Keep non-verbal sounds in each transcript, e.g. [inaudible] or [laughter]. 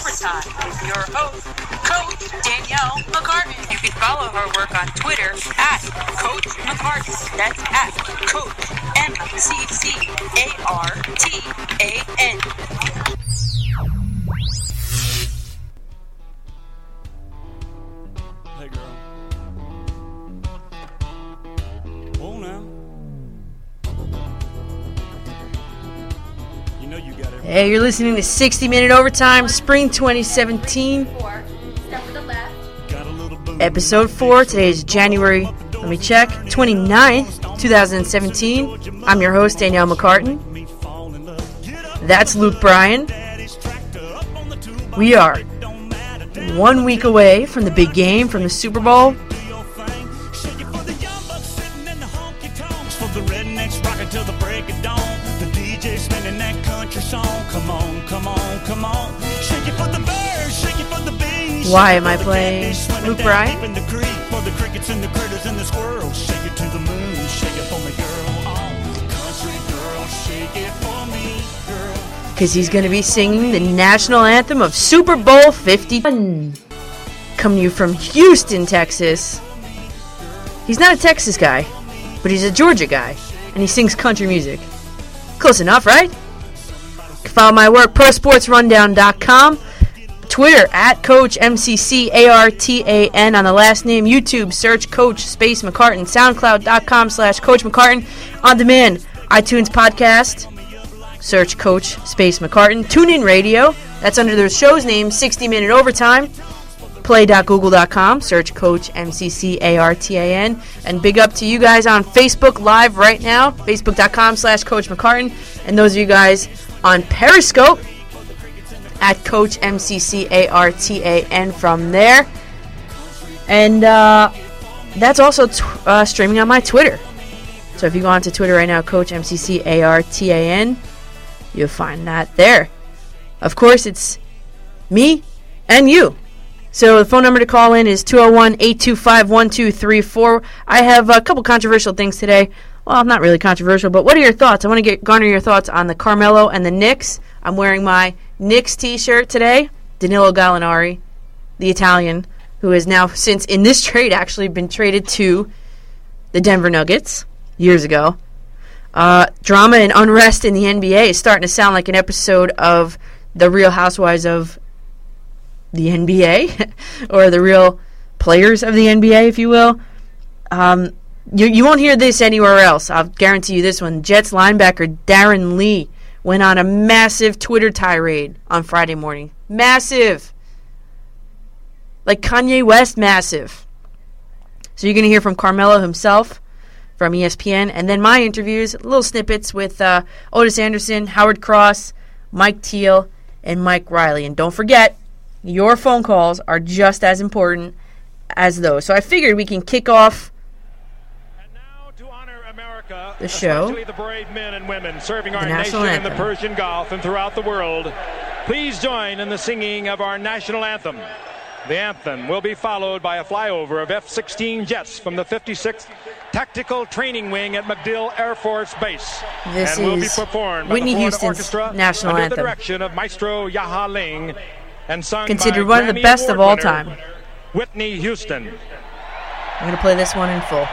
Overtime with your host, Coach Danielle McCartan. You can follow her work on Twitter at Coach McCartan. That's at Coach M C C A R T A N. Hey, you're listening to 60 Minute Overtime, Spring 2017, Got a little boo. Episode 4. Today is January, let me check, 29th, 2017. I'm your host, Danielle McCartan. That's Luke Bryan. We are one week away from the big game, from the Super Bowl. Girl, am I playing me, girl. because he's going to be singing the national anthem of Super Bowl 51. Coming to you from Houston, Texas. He's not a Texas guy, but he's a Georgia guy, and he sings country music. Close enough, right? Follow my work, prosportsrundown.com. Twitter at Coach MCCARTAN on the last name. YouTube, search Coach Space McCartan. SoundCloud.com slash Coach McCartan. On demand, iTunes podcast search Coach Space McCartan. Tune in radio, that's under the show's name, 60 Minute Overtime. Play.google.com, search Coach MCCARTAN. And big up to you guys on Facebook Live right now, Facebook.com slash Coach McCartan. And those of you guys on Periscope at Coach MCCARTAN from there. And uh, that's also t- uh, streaming on my Twitter. So if you go onto Twitter right now, Coach MCCARTAN, you'll find that there. Of course, it's me and you. So the phone number to call in is 201-825-1234. I have a couple controversial things today. Well, not really controversial, but what are your thoughts? I want to get garner your thoughts on the Carmelo and the Knicks. I'm wearing my Knicks t-shirt today. Danilo Gallinari, the Italian, who has now since in this [laughs] trade actually been traded to the Denver Nuggets years ago. Uh, drama and unrest in the NBA is starting to sound like an episode of The Real Housewives of the NBA, [laughs] or the real players of the NBA, if you will. Um, you, you won't hear this anywhere else. I'll guarantee you this one. Jets linebacker Darron Lee went on a massive Twitter tirade on Friday morning. Massive. Like Kanye West, massive. So you're going to hear from Carmelo himself from ESPN, and then my interviews, little snippets with uh, Ottis Anderson, Howard Cross, Mike Teal, and Mike Riley. And don't forget, your phone calls are just as important as those. So I figured we can kick off And now to honor America, The show. the brave men and women serving our nation in the. Persian Gulf and throughout the world. Please join in the singing of our national anthem. The anthem will be followed by a flyover of F-16 jets from the 56th Tactical Training Wing at MacDill Air Force Base. This and will be is performed by Whitney the Houston's Orchestra national under anthem. the direction of Maestro Jahja Ling and sung Considered one of the Grammy best of all time. Whitney Houston. I'm going to play this one in full.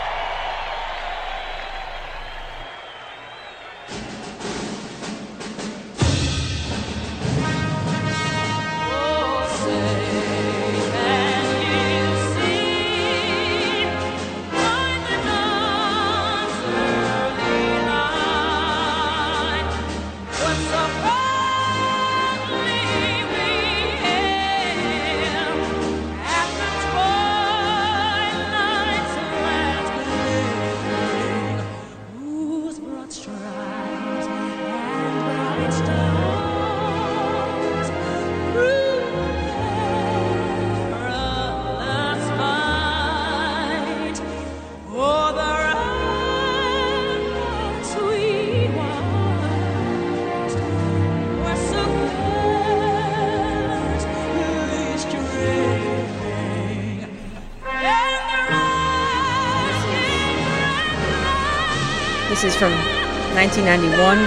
1991,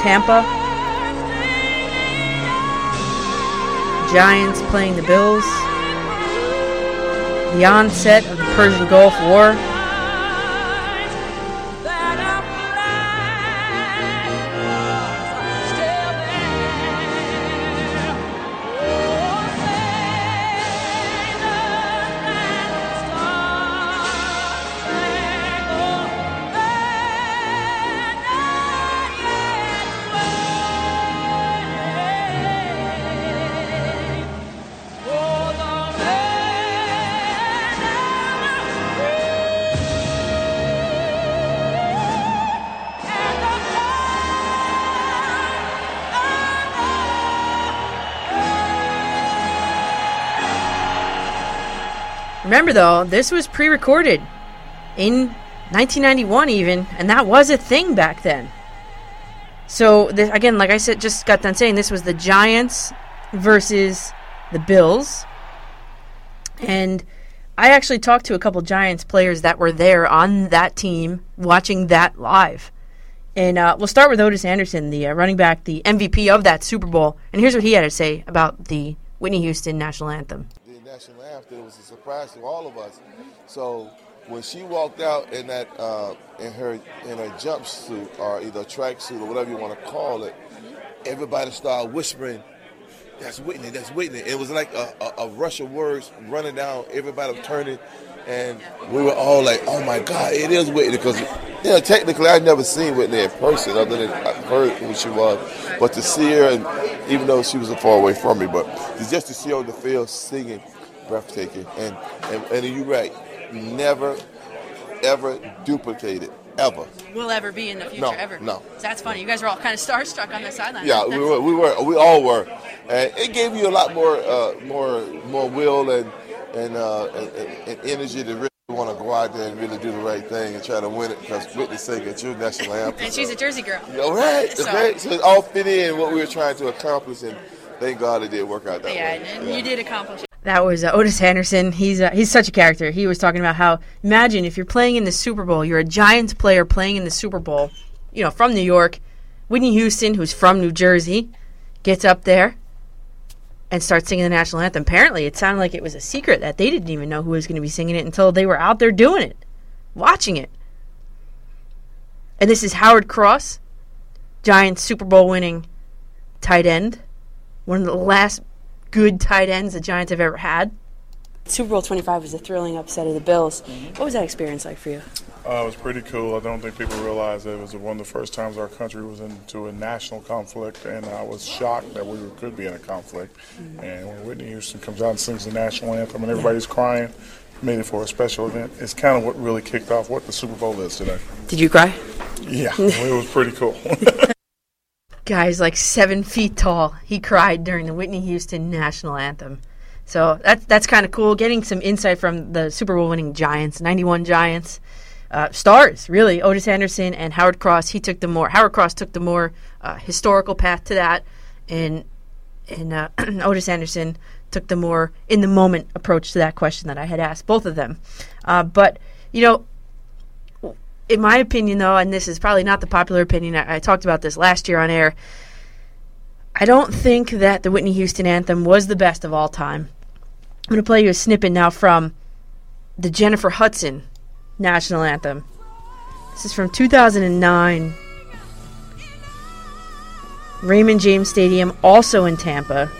Tampa. Giants playing the Bills. The onset of the Persian Gulf War. Remember though, this was pre-recorded in 1991 even, and that was a thing back then. So th- again, like I said, just got done saying, this was the Giants versus the Bills, and I actually talked to a couple Giants players that were there on that team watching that live. And uh, we'll start with Ottis Anderson, the uh, running back, the MVP of that Super Bowl. And here's what he had to say about the Whitney Houston national anthem. National anthem. It was a surprise to all of us. So when she walked out in that uh, in her in her jumpsuit or either tracksuit or whatever you want to call it, everybody started whispering, "That's Whitney. That's Whitney." It was like a, a, a rush of words running down. Everybody was turning, and we were all like, "Oh my God, it is Whitney!" Because you know, technically, I'd never seen Whitney in person, other than I heard who she was. But to see her, and even though she was far away from me, but just to see her on the field singing, breathtaking. And and, and you're right, never, ever duplicated, it ever. Will ever be in the future, No, ever. no. So that's funny. You guys were all kind of starstruck on the sideline. Yeah, we were, we were, we all were, and it gave you a lot more, uh, more, more will and and, uh, and, and, energy to really want to go out there and really do the right thing and try to win it because Whitney singing it's your national [laughs] anthem. And she's a Jersey girl. All right, So- so it all fit in what we were trying to accomplish, and thank God it did work out that Yeah, way. and Yeah. And you did accomplish it. That was uh, Ottis Anderson. He's uh, he's such a character. He was talking about how imagine if you're playing in the Super Bowl, you're a Giants player playing in the Super Bowl, you know, from New York. Whitney Houston, who's from New Jersey, gets up there and starts singing the national anthem. Apparently, it sounded like it was a secret that they didn't even know who was going to be singing it until they were out there doing it, watching it. And this is Howard Cross, Giants Super Bowl winning tight end, one of the last good tight ends the Giants have ever had. Super Bowl 25 was a thrilling upset of the Bills. What was that experience like for you? Uh, it was pretty cool. I don't think people realize that it was one of the first times our country was into a national conflict, and I was shocked that we could be in a conflict. And when Whitney Houston comes out and sings the national anthem and everybody's crying, made it for a special event. It's kind of what really kicked off what the Super Bowl is today. Did you cry? Yeah, it was pretty cool. [laughs] Guy's like seven feet tall. He cried during the Whitney Houston national anthem. So that's that's kind of cool. Getting some insight from the Super Bowl winning Giants, 91 Giants. Uh, stars, really. Ottis Anderson and Howard Cross. He took the more. Howard Cross took the more uh, historical path to that, and and uh, [clears throat] Ottis Anderson took the more in the moment approach to that question that I had asked both of them. Uh, but you know, in my opinion, though, and this is probably not the popular opinion, I, I talked about this last year on air. I don't think that the Whitney Houston anthem was the best of all time. I'm going to play you a snippet now from the Jennifer Hudson national anthem. This is from 2009. Raymond James Stadium, also in Tampa.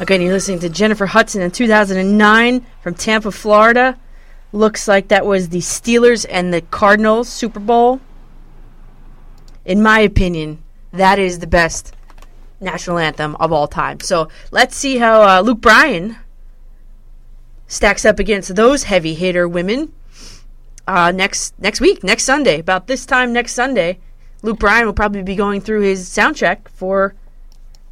Again, you're listening to Jennifer Hudson in 2009 from Tampa, Florida. Looks like that was the Steelers and the Cardinals Super Bowl. in my opinion, that is the best national anthem of all time. So let's see how uh, Luke Bryan stacks up against those heavy hitter women uh, next next week, next Sunday. About this time next Sunday, Luke Bryan will probably be going through his sound check for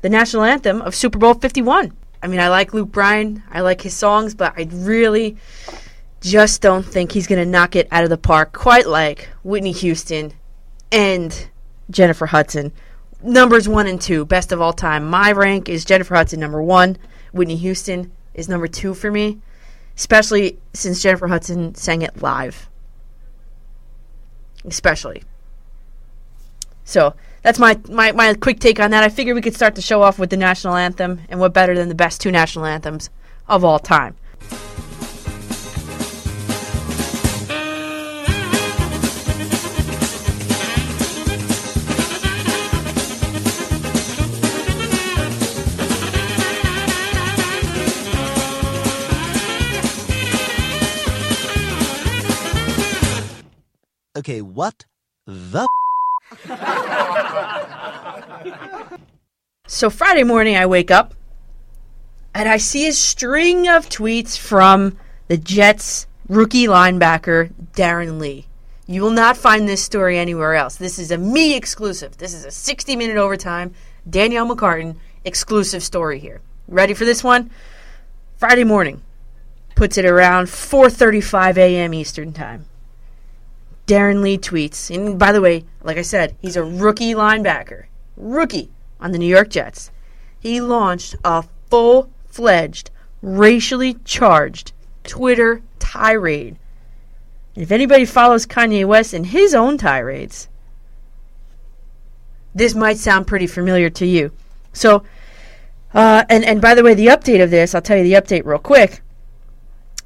the national anthem of Super Bowl 51. I mean, I like Luke Bryan, I like his songs, but I really just don't think he's going to knock it out of the park quite like Whitney Houston and Jennifer Hudson. Numbers one and two, best of all time. My rank is Jennifer Hudson number one. Whitney Houston is number two for me, especially since Jennifer Hudson sang it live. Especially. So that's my, my, my quick take on that. I figured we could start the show off with the national anthem, and what better than the best two national anthems of all time. Okay, what the So Friday morning, I wake up and I see a string of tweets from the Jets rookie linebacker, Darron Lee. You will not find this story anywhere else. This is a me exclusive. This is a 60 minute overtime, Danielle McCartan exclusive story here. Ready for this one? Friday morning. Puts it around 4:35 a.m. Eastern Time. Darron Lee tweets, and by the way, like I said, he's a rookie linebacker. Rookie on the New York Jets. He launched a full fledged, racially charged Twitter tirade. And if anybody follows Kanye West in his own tirades, this might sound pretty familiar to you. So, uh, and, and by the way, the update of this, I'll tell you the update real quick.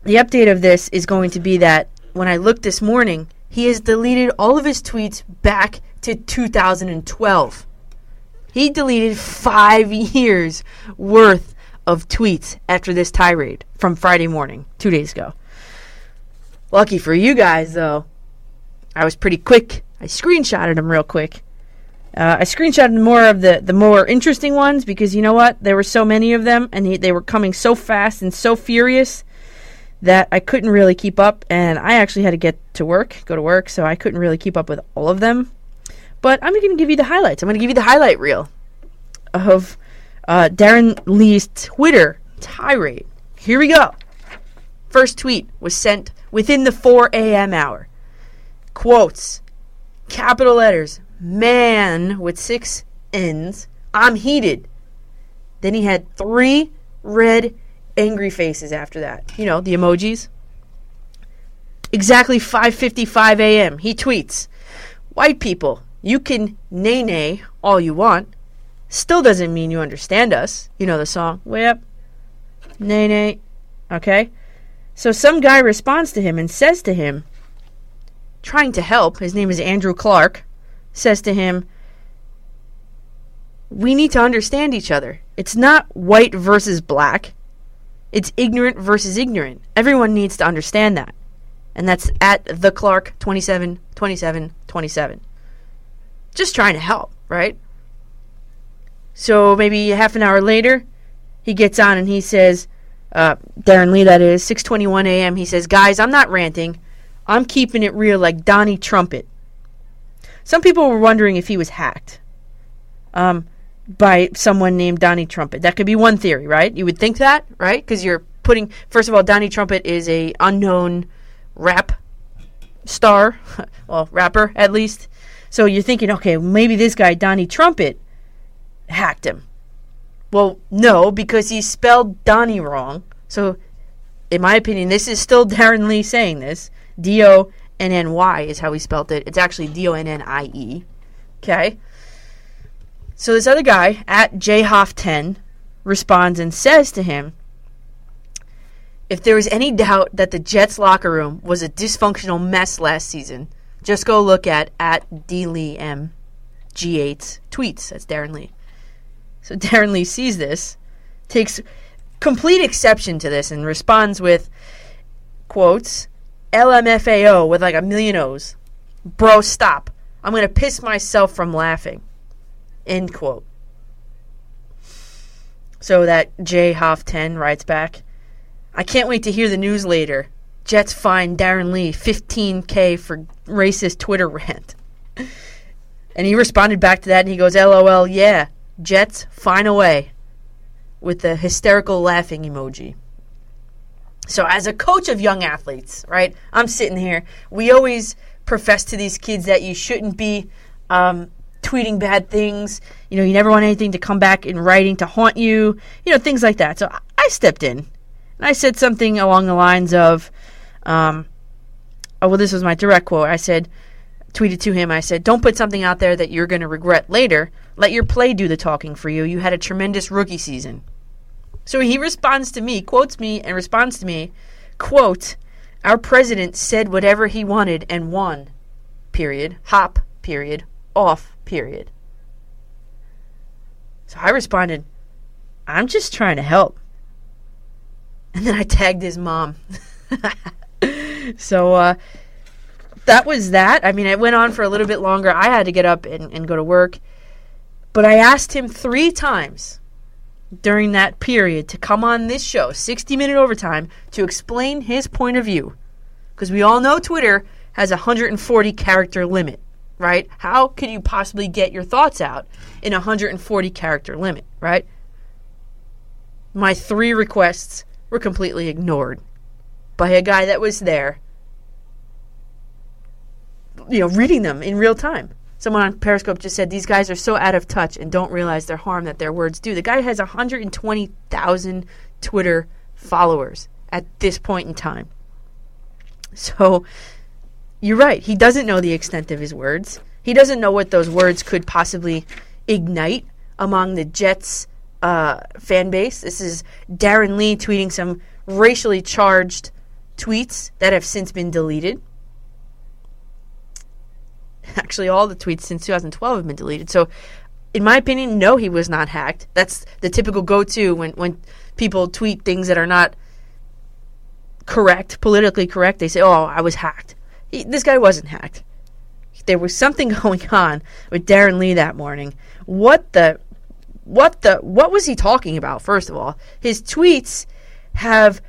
The update of this is going to be that when I looked this morning, he has deleted all of his tweets back to 2012. He deleted five [laughs] years worth of tweets after this tirade from Friday morning, two days ago. Lucky for you guys, though, I was pretty quick. I screenshotted them real quick. Uh, I screenshotted more of the, the more interesting ones because you know what? There were so many of them, and he, they were coming so fast and so furious that I couldn't really keep up, and I actually had to get to work, go to work, so I couldn't really keep up with all of them. But I'm going to give you the highlights. I'm going to give you the highlight reel of uh, Darron Lee's Twitter tirade. Here we go. First tweet was sent within the 4 a.m. hour. Quotes, capital letters, man with six N's. I'm heated. Then he had three red angry faces after that. You know, the emojis. Exactly 5:55 a.m. He tweets, "White people, you can nay nay all you want. Still doesn't mean you understand us. You know the song. Way up. Nay nay. Okay? So some guy responds to him and says to him, trying to help, his name is Andrew Clark, says to him, We need to understand each other. It's not white versus black. It's ignorant versus ignorant. Everyone needs to understand that. And that's at the Clark 27 27 27. Just trying to help, right? So maybe half an hour later, he gets on and he says, uh, Darron Lee, that is, 6:21 a.m. He says, "Guys, I'm not ranting. I'm keeping it real, like Donnie Trumpet." Some people were wondering if he was hacked um, by someone named Donnie Trumpet. That could be one theory, right? You would think that, right? Because you're putting, first of all, Donnie Trumpet is a unknown rap star, [laughs] well, rapper at least. So you're thinking, okay, maybe this guy Donnie Trumpet hacked him. Well, no, because he spelled Donnie wrong. So, in my opinion, this is still [laughs] Darron Lee saying this. D O N N Y is how he spelled it. It's actually D O N N I E. Okay? So, this other guy, at jhoff10, responds and says to him, if there was any doubt that the Jets locker room was a dysfunctional mess last season, just go look at at D Lee M G8's tweets. That's Darron Lee. So [laughs] Darron Lee sees this, takes complete exception to this, and responds with quotes LMFAO with like a million O's. Bro, stop. I'm going to piss myself from laughing. End quote. So that J Hoff 10 writes back, I can't wait to hear the news later. Jets fine Darron Lee 15K for racist Twitter rant. [laughs] And he responded back to that and he goes, LOL, yeah, Jets fine away. With the hysterical laughing emoji. So, as a coach of young athletes, right, I'm sitting here. We always profess to these kids that you shouldn't be um, tweeting bad things. You know, you never want anything to come back in writing to haunt you. You know, things like that. So, I stepped in and I said something along the lines of, um, oh, well, this was my direct quote. I said, tweeted to him, I said, don't put something out there that you're going to regret later. Let your play do the talking for you. You had a tremendous rookie season. So he responds to me, quotes me, and responds to me, quote, Our president said whatever he wanted and won. Period. Hop. Period. Off. Period. So I responded, I'm just trying to help. And then I tagged his mom. [laughs] so uh, that was that. I mean, it went on for a little bit longer. I had to get up and, and go to work. But I asked him three times during that period to come on this show, 60 minute overtime, to explain his point of view. Because we all know Twitter has a 140 character limit, right? How could you possibly get your thoughts out in a 140 character limit, right? My three requests were completely ignored by a guy that was there, you know, reading them in real time. Someone on Periscope just said these guys are so out of touch and don't realize their harm that their words do. The guy has 120,000 Twitter followers at this point in time. So you're right. He doesn't know the extent of his words. He doesn't know what those words could possibly ignite among the Jets uh, fan base. This is Darron Lee tweeting some racially charged tweets that have since been deleted [laughs] actually all the tweets since 2012 have been deleted. So, in my opinion, no, he was not hacked. That's the typical go-to when when people tweet things that are not correct, politically correct. They say, "Oh, I was hacked." He, this guy wasn't hacked. There was something [laughs] going on with Darron Lee that morning. What the what the what was he talking about first of all? His tweets have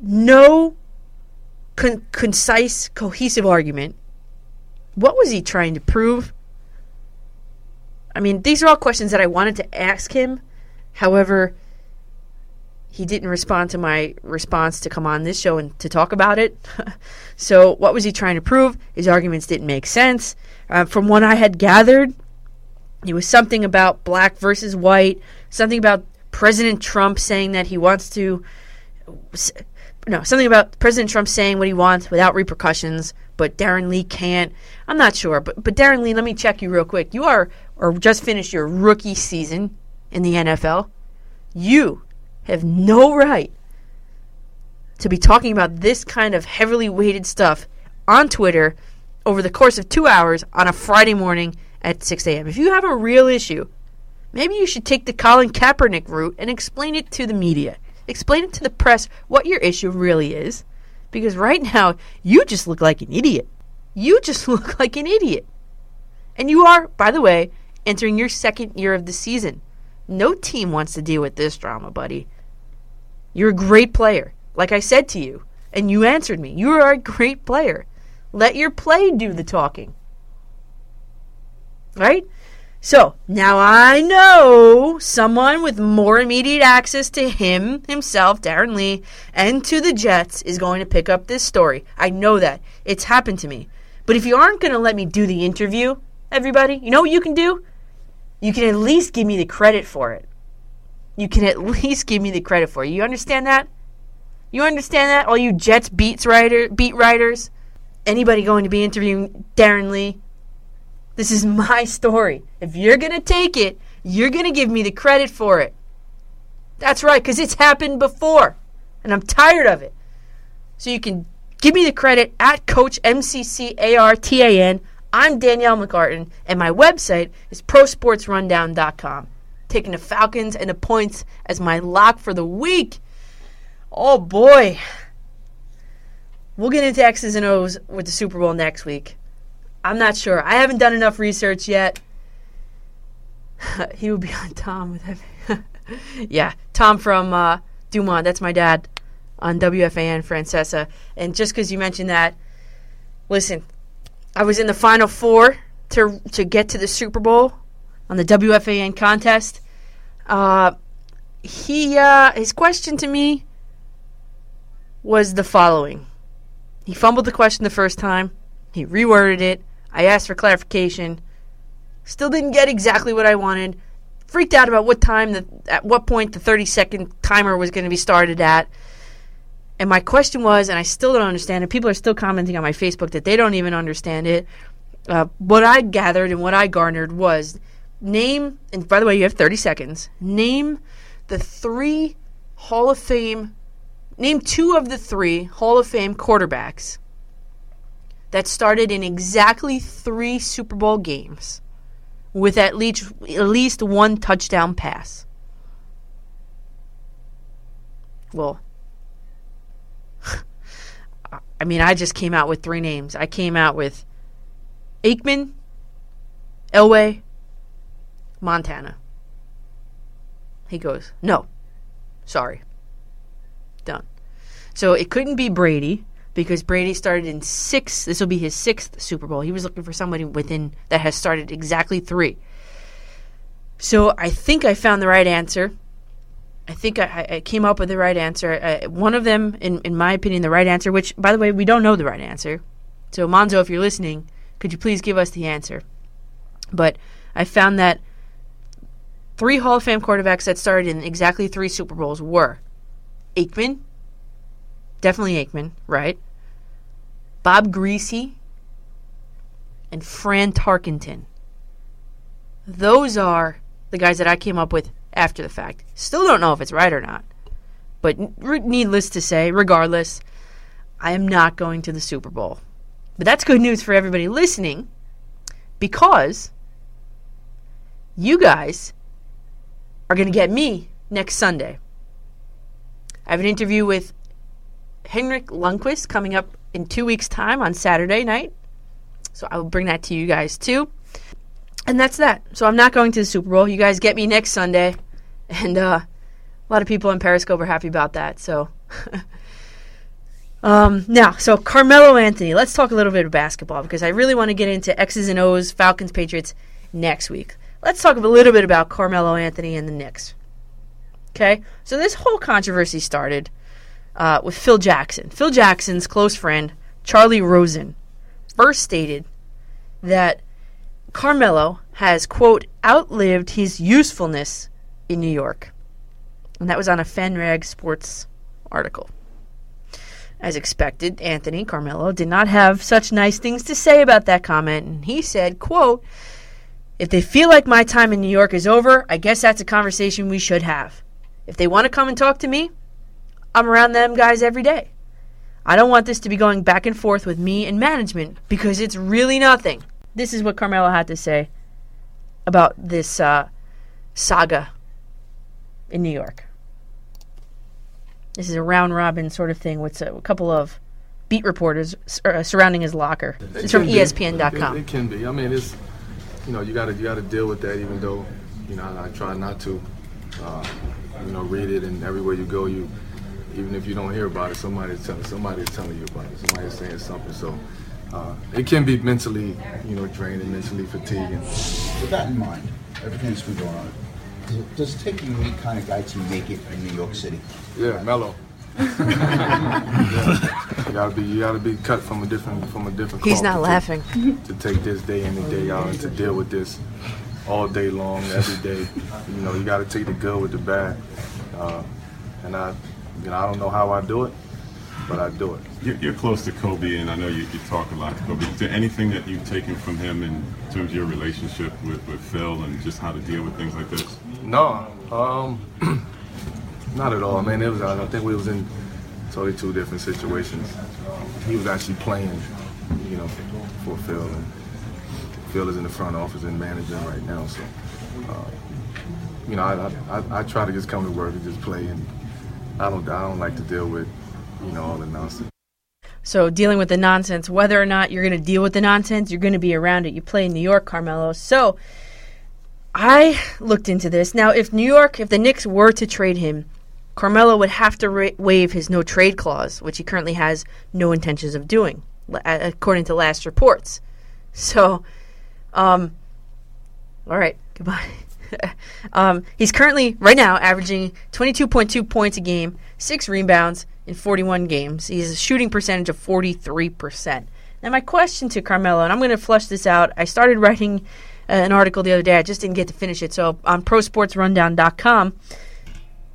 no con- concise cohesive argument what was he trying to prove? I mean, these are all questions that I wanted to ask him. However, he didn't respond to my response to come on this show and to talk about it. [laughs] so, what was he trying to prove? His arguments didn't make sense. Uh, from what I had gathered, it was something about black versus white, something about President Trump saying that he wants to. No, something about President Trump saying what he wants without repercussions but Darron Lee can't. I'm not sure, but but Darron Lee, let me check you real quick. You are or just finished your rookie season in the NFL. You have no right to be talking about this kind of heavily weighted stuff on Twitter over the course of two hours on a Friday morning at 6 a.m. If you have a real issue, maybe you should take the Colin Kaepernick route and explain it to the media. Explain it to the press what your issue really is. Because right now, you just look like an idiot. You just [laughs] look like an idiot. And you are, by the way, entering your second year of the season. No team wants to deal with this drama, buddy. You're a great player, like I said to you, and you answered me. You are a great player. Let your play do the talking. Right? So now I know someone with more immediate access to him, himself, Darron Lee, and to the Jets is going to pick up this story. I know that. It's happened to me. But if you aren't going to let me do the interview, everybody, you know what you can do? You can at least give me the credit for it. You can at [laughs] least give me the credit for it. You understand that? You understand that? All you Jets beats writer, beat writers? Anybody going to be interviewing Darron Lee? This is [laughs] my story. If you're going to take it, you're going to give me the credit for it. That's right, because it's happened before. And I'm tired of it. So you can give me the credit at Coach MCCARTAN. I'm Danielle McCartan, and my website is prosportsrundown.com. Taking the Falcons and the points as my lock for the week. Oh boy. We'll get into X's and O's with the Super Bowl next week. I'm not sure. I haven't done enough research yet. [laughs] he would be on Tom with him. [laughs] yeah, Tom from uh, Dumont. That's my dad on WFAN Francesa. And just because you mentioned that, listen, I was in the final four to to get to the Super Bowl on the WFAN contest. Uh, he uh, his question to me was the following. He fumbled the question the first time. He reworded it. I asked for clarification. Still didn't get exactly what I wanted. Freaked out about what time the at what point the 30 second timer was going to be started at. And my question was, and I still don't understand it. People are still commenting on my Facebook that they don't even understand it. Uh, what I gathered and what I garnered was name, and by the way, you have 30 seconds. Name the three Hall of Fame, name two of the three Hall of Fame quarterbacks that started in exactly three Super Bowl games with at least at least one touchdown pass. Well, [laughs] I mean, I just came out with three names. I came out with Aikman, Elway, Montana. He goes, No. Sorry. Done. So it couldn't be Brady because Brady started in six. This will be his sixth Super Bowl. He was looking for somebody within that has started exactly three. So I think I found the right answer. I think I, I came up with the right answer. Uh, one of them, in, in my opinion, the right answer, which, by the way, we don't know the right answer. So, Monzo, if you're listening, could you please give us the answer? But I found that three Hall of Fame quarterbacks that started in exactly three Super Bowls were Aikman, definitely Aikman, right? Bob Griese, and Fran Tarkenton. Those are the guys that I came up with after the fact. Still don't know if it's right or not. But needless to say, regardless, I am not going to the Super Bowl. But that's good news for everybody listening because you guys are going to get me next Sunday. I have an interview with Henrik Lundqvist coming up in two weeks' time on Saturday night. So I will bring that to you guys too. And that's that. So I'm not going to the Super Bowl. You guys get me next Sunday. [laughs] And uh, a lot of people in Periscope are happy about that. So [laughs] um, now, so Carmelo Anthony. Let's talk a little bit of basketball because I really want to get into X's and O's, Falcons, Patriots next week. Let's talk a little bit about Carmelo Anthony and the Knicks. Okay, so this whole controversy started uh, with Phil Jackson. Phil Jackson's close friend, Charlie Rosen, first stated that Carmelo has, quote, outlived his usefulness in New York. And that was on a FanRag Sports article. As expected, Anthony Carmelo did not have such nice things to say about that comment, and he said, quote, If they feel like my time in New York is over, I guess that's a conversation we should have. If they want to come and talk to me, I'm around them guys every day. I don't want this to be going back and forth with me and management because it's really nothing. This is what Carmelo had to say about this uh, saga in New York. This is a round robin sort of thing with a couple of beat reporters uh, surrounding his locker. It It's from. ESPN.com. It, it can be. I mean, it's you know you got to you got to deal with that. Even though you know I, I try not to. Uh, you know, read it, and everywhere you go, you even if you don't hear about it, somebody's telling somebody's telling you about it. Somebody's saying something. So uh, it can be mentally, you know, draining, mentally fatiguing. With that in mind, everything that's been going on, does it, does it take a unique kind of guy to make it in New York City? Yeah, Melo. Yeah. [laughs] You gotta be you gotta be cut from a different from a different. He's not to laughing. Take, to take this day in and day out and to deal with this all day long, every day. You know, you gotta take the good with the bad. Uh, and I, you know, I don't know how I do it, but I do it. You're, you're close to Kobe, and I know you, you talk a lot to Kobe. Is there anything that you've taken from him in terms of your relationship with, with Phil and just how to deal with things like this? No, um, [clears throat] not at all. Man, it was. I think we was in totally two different situations. He was actually playing, you know, for Phil, and Phil is in the front office and managing right now. So, uh, you know, I, I, I try to just come to work and just play, and I don't I don't like to deal with, you know, all the nonsense. So dealing with the nonsense, whether or not you're going to deal with the nonsense, you're going to be around it. You play in New York, Carmelo. So I looked into this. Now, if New York, if the Knicks were to trade him, Carmelo would have to ra- waive his no trade clause, which he currently has no intentions of doing, according to last reports. So, um, all right, goodbye. [laughs] um, he's currently, right now, averaging 22.2 points a game, six rebounds in 41 games. He has a shooting percentage of 43%. Now, my question to Carmelo, and I'm going to flush this out. I started writing uh, an article the other day. I just didn't get to finish it. So, on prosportsrundown.com,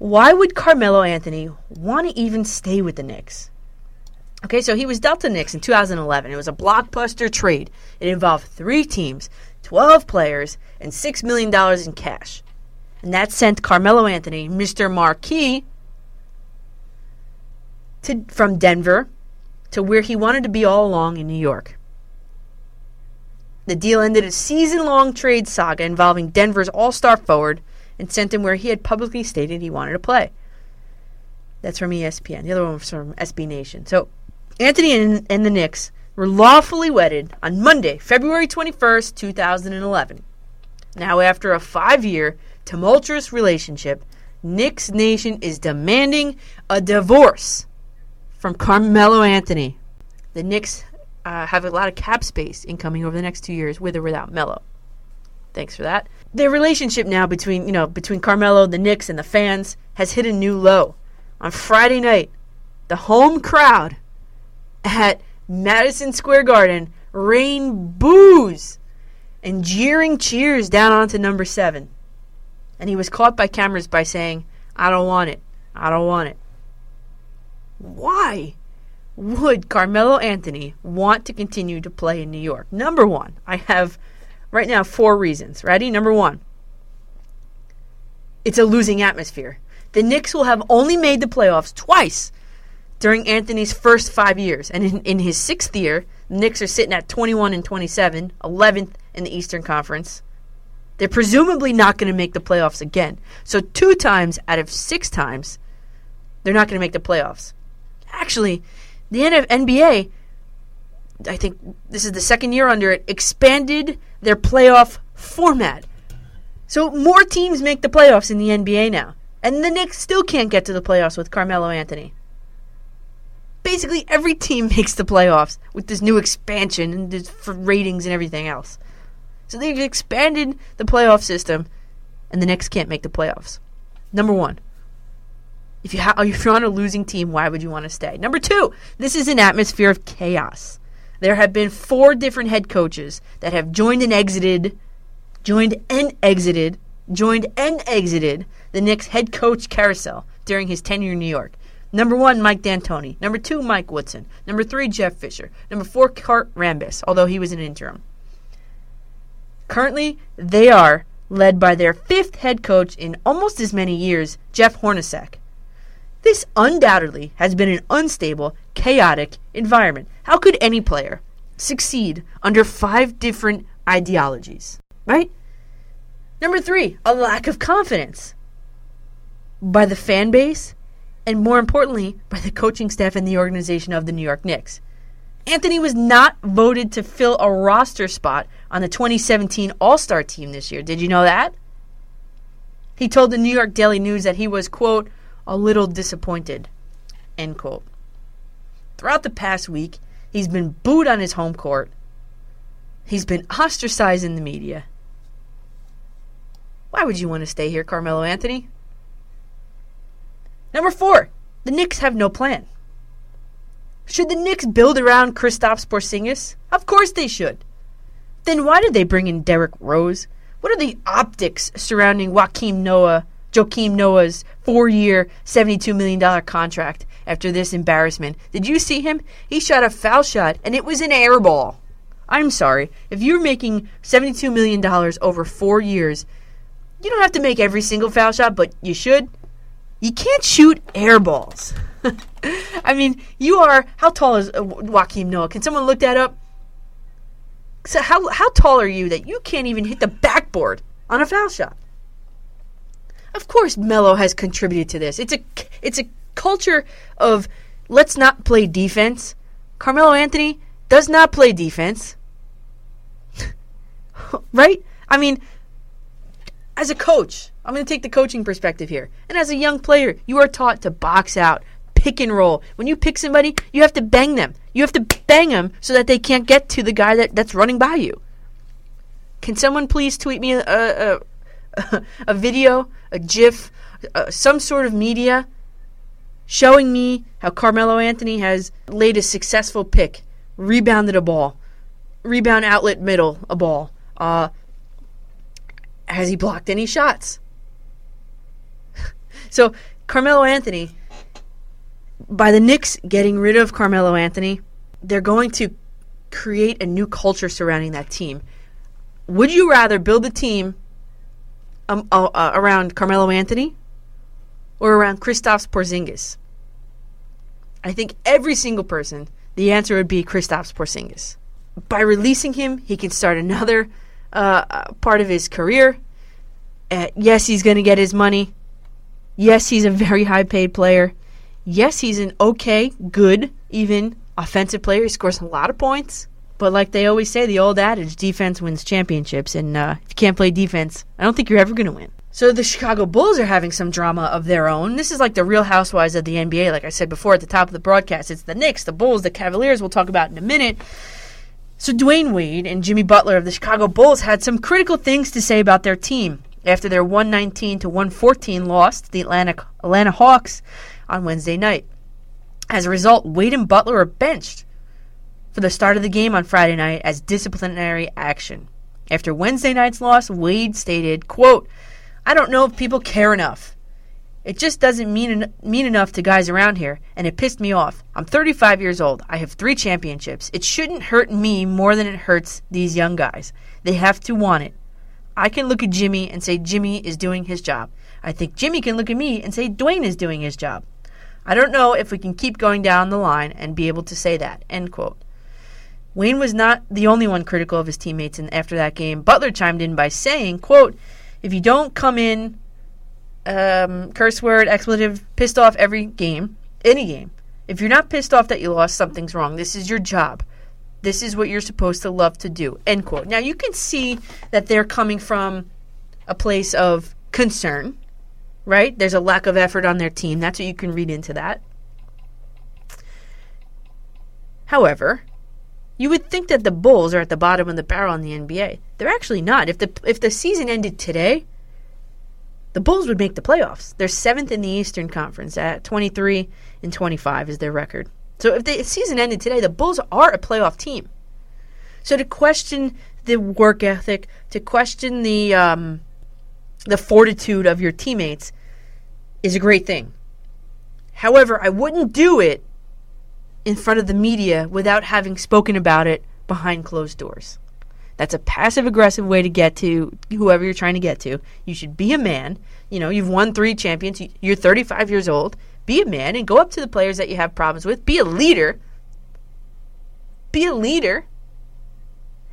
why would Carmelo Anthony want to even stay with the Knicks? Okay, so he was dealt to Knicks in 2011. It was a blockbuster trade. It involved three teams, 12 players, and $6 million in cash. And that sent Carmelo Anthony, Mr. Marquis, to, from Denver to where he wanted to be all along in New York. The deal ended a season long trade saga involving Denver's all star forward and sent him where he had publicly stated he wanted to play. That's from ESPN. The other one was from SB Nation. So Anthony and, and the Knicks were lawfully wedded on Monday, February 21st, 2011. Now, after a five year tumultuous relationship, Knicks Nation is demanding a divorce from Carmelo Anthony. The Knicks uh, have a lot of cap space incoming over the next two years, with or without Melo. Thanks for that. Their relationship now between you know between Carmelo, the Knicks, and the fans has hit a new low. On Friday night, the home crowd at Madison Square Garden rained boos and jeering cheers down onto number seven. And he was caught by cameras by saying, I don't want it. I don't want it. Why would Carmelo Anthony want to continue to play in New York? Number one, I have right now four reasons. Ready? Number one, it's a losing atmosphere. The Knicks will have only made the playoffs twice during Anthony's first five years. And in, in his sixth year, the Knicks are sitting at 21 and 27, 11th in the Eastern Conference. They're presumably not going to make the playoffs again. So, two times out of six times, they're not going to make the playoffs. Actually, the NBA, I think this is the second year under it, expanded their playoff format. So, more teams make the playoffs in the NBA now. And the Knicks still can't get to the playoffs with Carmelo Anthony basically every team [laughs] makes the playoffs with this new expansion and this for ratings and everything else. So they've expanded the playoff system, and the Knicks can't make the playoffs. Number one, if you ha- [laughs] if you're on a losing team, why would you want to stay? Number two, this is an atmosphere of chaos. There have been four different head coaches that have joined and exited, joined and exited, joined and exited the Knicks head coach carousel during his tenure in New York. Number one, Mike D'Antoni. Number two, Mike Woodson. Number three, Jeff Fisher. Number four, Kurt Rambis, although he was an interim. Currently, they are led by their fifth head coach in almost as many years, Jeff Hornacek. This undoubtedly has been an unstable, chaotic environment. How could any player succeed under five different ideologies? Right? Number three, a lack of confidence by the fan base and more importantly, by the coaching staff and the organization of the New York Knicks. Anthony was not voted to fill a roster spot on the 2017 All Star team this year. Did you know that? He told the New York Daily News that he was, quote, a little disappointed, end quote. Throughout the past week, he's been booed on his home court. He's been ostracized in the media. Why would you want to stay here, Carmelo Anthony? Number four, the Knicks have no plan. Should the Knicks build around Kristaps Porzingis? Of course they should. Then why did they bring in Derrick Rose? What are the optics surrounding Joakim Noah, Noah's four-year, $72 million contract after this embarrassment? Did you see him? He shot a foul shot, and it was an air ball. I'm sorry. If you're making $72 million over four years, you don't have to make every single foul shot, but you should. You can't shoot air balls. [laughs] I mean, you are. How tall is uh, Joakim Noah? Can someone look that up? So how how tall are you that you can't even hit the backboard on a foul shot? Of course, Melo has contributed to this. It's a it's a culture of let's not play defense. Carmelo Anthony does not play defense. [laughs] right? I mean, as a coach, I'm going to take the coaching perspective here. And as a young player, you are taught to box out, pick and roll. When you pick somebody, you have to bang them. You have to bang them so that they can't get to the guy that, that's running by you. Can someone please tweet me a, a, a, [laughs] a video, a GIF, uh, some sort of media showing me how Carmelo Anthony has laid a successful pick, rebounded a ball, rebound outlet middle a ball. Uh, has he blocked any shots? [laughs] so Carmelo Anthony, by the Knicks getting rid of Carmelo Anthony, they're going to create a new culture surrounding that team. Would you rather build a team um, uh, uh, around Carmelo Anthony or around Kristaps Porzingis? I think every single person, the answer would be Kristaps Porzingis. By releasing him, he can start another uh, uh, part of his career. Uh, yes, he's going to get his money. Yes, he's a very high paid player. Yes, he's an okay, good, even offensive player. He scores a lot of points. But like they always say, the old adage, defense wins championships. And uh, if you can't play defense, I don't think you're ever going to win. So the Chicago Bulls are having some drama of their own. This is like the real housewives of the NBA, like I said before at the top of the broadcast. It's the Knicks, the Bulls, the Cavaliers, we'll talk about in a minute. So Dwyane Wade and Jimmy Butler of the Chicago Bulls had some critical things to say about their team after their 119 to 114 loss to the Atlanta, Atlanta Hawks on Wednesday night. As a result, Wade and Butler were benched for the start of the game on Friday night as disciplinary action. After Wednesday night's loss, Wade stated, quote, I don't know if people care enough. It just doesn't mean en- mean enough to guys around here, and it pissed me off. I'm 35 years old. I have three championships. It shouldn't hurt me more than it hurts these young guys. They have to want it. I can look at Jimmy and say Jimmy is doing his job. I think Jimmy can look at me and say Dwyane is doing his job. I don't know if we can keep going down the line and be able to say that. End quote. Wayne was not the only one critical of his teammates and after that game. Butler chimed in by saying, quote, if you don't come in, um, curse word, expletive, pissed off every game, any game, if you're not pissed off that you lost, something's wrong. This is your job. This is what you're supposed to love to do. End quote. Now you can see that they're coming from a place of concern, right? There's a lack of effort on their team. That's what you can read into that. However, you would think that the Bulls are at the bottom of the barrel in the NBA. They're actually not. If the if the season ended today, the Bulls would make the playoffs. They're seventh in the Eastern Conference at 23 and 25 is their record. So if the season ended today, the Bulls are a playoff team. So to question the work ethic, to question the um, the fortitude of your teammates, is a great thing. However, I wouldn't do it in front of the media without having spoken about it behind closed doors. That's a passive aggressive way to get to whoever you're trying to get to. You should be a man. You know, you've won three champions. You're 35 years old. Be a man and go up to the players that you have problems with. Be a leader. Be a leader.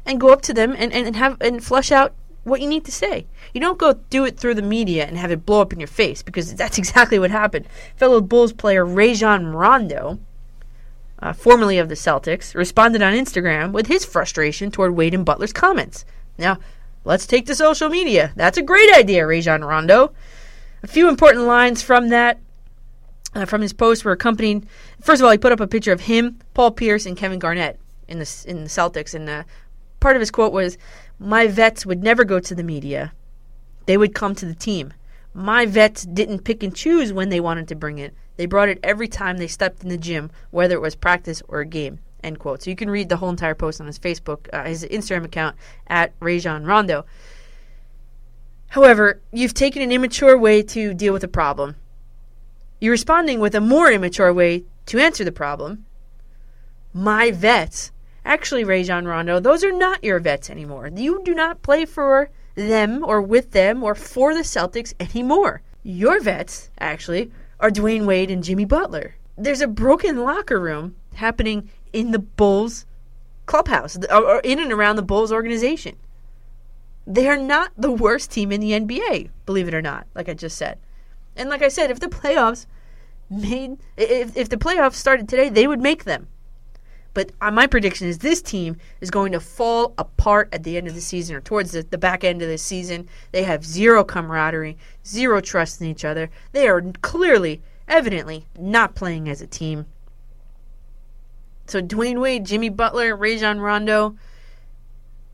And go up to them and, and, and have and flush out what you need to say. You don't go do it through the media and have it blow up in your face because that's [laughs] exactly what happened. Fellow Bulls player Rajon Rondo uh, formerly of the Celtics, responded on Instagram with his frustration toward Wade and Butler's comments. Now, let's take to social media. That's a great idea, Rajon Rondo. A few important lines from that, uh, from his post, were accompanied. First of all, he put up a picture of him, Paul Pierce, and Kevin Garnett in the in the Celtics, and uh, part of his quote was, "My vets would never go to the media; they would come to the team. My vets didn't pick and choose when they wanted to bring it. They brought it every time they stepped in the gym, whether it was practice or a game. End quote. So you can read the whole entire post on his Facebook, uh, his Instagram account at Rajon Rondo. However, you've taken an immature way to deal with a problem. You're responding with a more immature way to answer the problem. My vets. Actually, Rajon Rondo, those are not your vets anymore. You do not play for them or with them or for the Celtics anymore. Your vets, actually, are Dwyane Wade and Jimmy Butler. There's a broken locker room happening in the Bulls clubhouse or in and around the Bulls organization. They are not the worst team in the NBA, believe it or not, like I just said. And like I said, if the playoffs made if if the playoffs started today, they would make them. But uh, my prediction is this team is going to fall apart at the end of the season or towards the, the back end of the season. They have zero camaraderie, zero trust in each other. They are clearly, evidently, not playing as a team. So Dwyane Wade, Jimmy Butler, Rajon Rondo,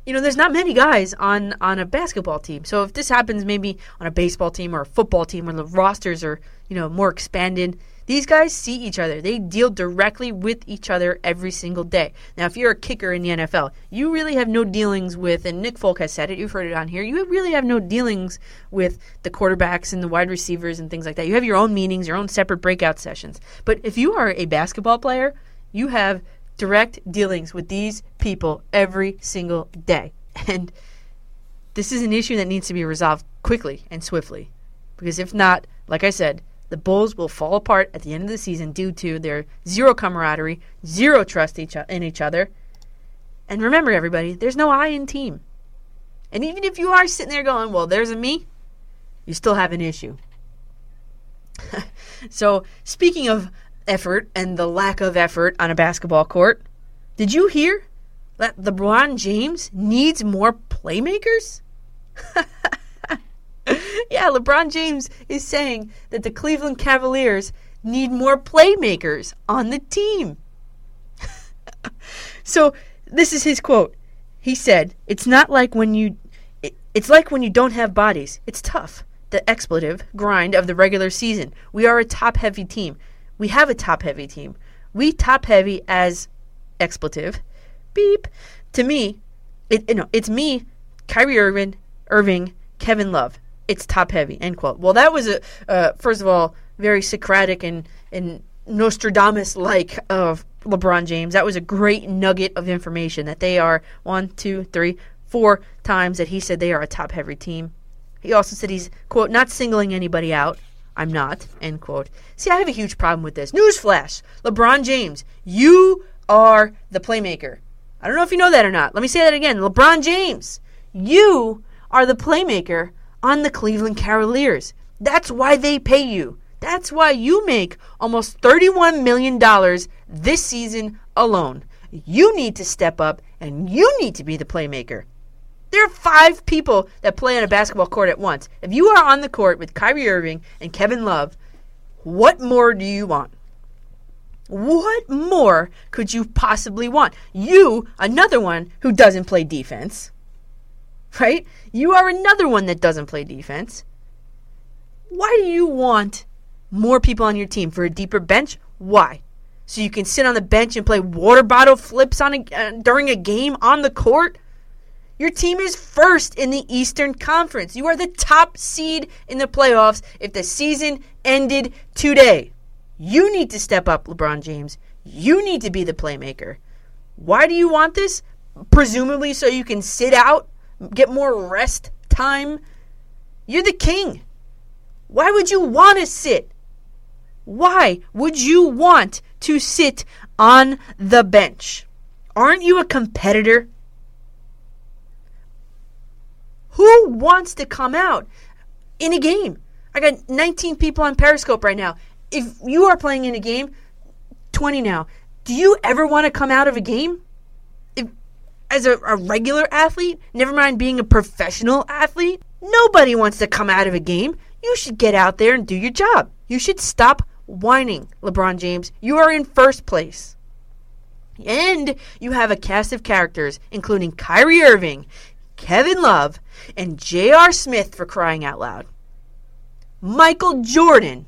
you know, there's not many guys on on a basketball team. So if this happens maybe on a baseball team or a football team where the rosters are, you know, more expanded, these guys see each other. They deal directly with each other every single day. Now, if you're a kicker in the NFL, you really have no dealings with, and Nick Folk has said it, you've heard it on here, you really have no dealings with the quarterbacks and the wide receivers and things like that. You have your own meetings, your own separate breakout sessions. But if you are a basketball player, you have direct dealings with these people every single day. [laughs] And this is an issue that needs to be resolved quickly and swiftly. Because if not, like I said, the Bulls will fall apart at the end of the season due to their zero camaraderie, zero trust each in each other. And remember, everybody, there's no I in team. And even if you are sitting there going, well, there's a me, you still have an issue. [laughs] so, speaking of effort and the lack of effort on a basketball court. Did you hear that the LeBron James needs more playmakers? [laughs] [laughs] yeah, LeBron James is saying that the Cleveland Cavaliers need more playmakers on the team. [laughs] so, this is his quote. He said, "It's not like when you it, it's like when you don't have bodies. It's tough. The expletive grind of the regular season. We are a top-heavy team we have a top heavy team. We top heavy as expletive. Beep. To me, it you know, it's me, Kyrie Irving, Irving, Kevin Love. It's top heavy. End quote. Well, that was a uh, first of all very Socratic and and Nostradamus like of LeBron James. That was a great nugget of information that they are one, two, three, four times that he said they are a top heavy team. He also said he's quote not singling anybody out. I'm not. End quote. See, I have a huge problem with this. Newsflash LeBron James, you are the playmaker. I don't know if you know that or not. Let me say that again. LeBron James, you are the playmaker on the Cleveland Cavaliers. That's why they pay you. That's why you make almost $31 million this season alone. You need to step up and you need to be the playmaker. There are five people that play on a basketball court at once. If you are on the court with Kyrie Irving and Kevin Love, what more do you want? What more could you possibly want? You, another one who doesn't play defense, right? You are another one that doesn't play defense. Why do you want more people on your team for a deeper bench? Why? So you can sit on the bench and play water bottle flips on a, uh, during a game on the court? Your team is first in the Eastern Conference. You are the top seed in the playoffs if the season ended today. You need to step up, LeBron James. You need to be the playmaker. Why do you want this? Presumably so you can sit out, get more rest time. You're the king. Why would you want to sit? Why would you want to sit on the bench? Aren't you a competitor? Who wants to come out in a game? I got 19 people on Periscope right now. If you are playing in a game, 20 now. Do you ever want to come out of a game? As a, a regular athlete, never mind being a professional athlete, nobody wants to come out of a game. You should get out there and do your job. You should stop whining, LeBron James. You are in first place. And you have a cast of characters, including Kyrie Irving, Kevin Love, and J.R. Smith for crying out loud. Michael Jordan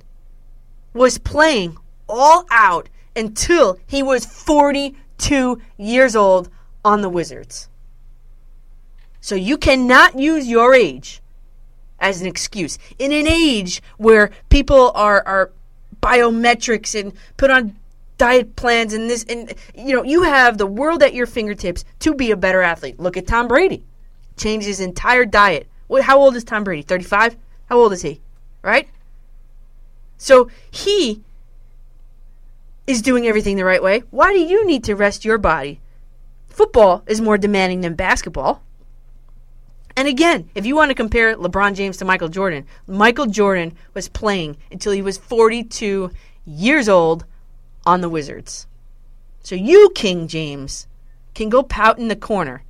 was playing all out until he was 42 years old on the Wizards. So you cannot use your age as an excuse. In an age where people are, are biometrics and put on diet plans and this and you know you have the world at your fingertips to be a better athlete. Look at Tom Brady changed his entire diet. What, how old is Tom Brady? 35? How old is he? Right? So he is doing everything the right way. Why do you need to rest your body? Football is more demanding than basketball. And again, if you want to compare LeBron James to Michael Jordan, Michael Jordan was playing until he was 42 years old on the Wizards. So you, King James, can go pout in the corner.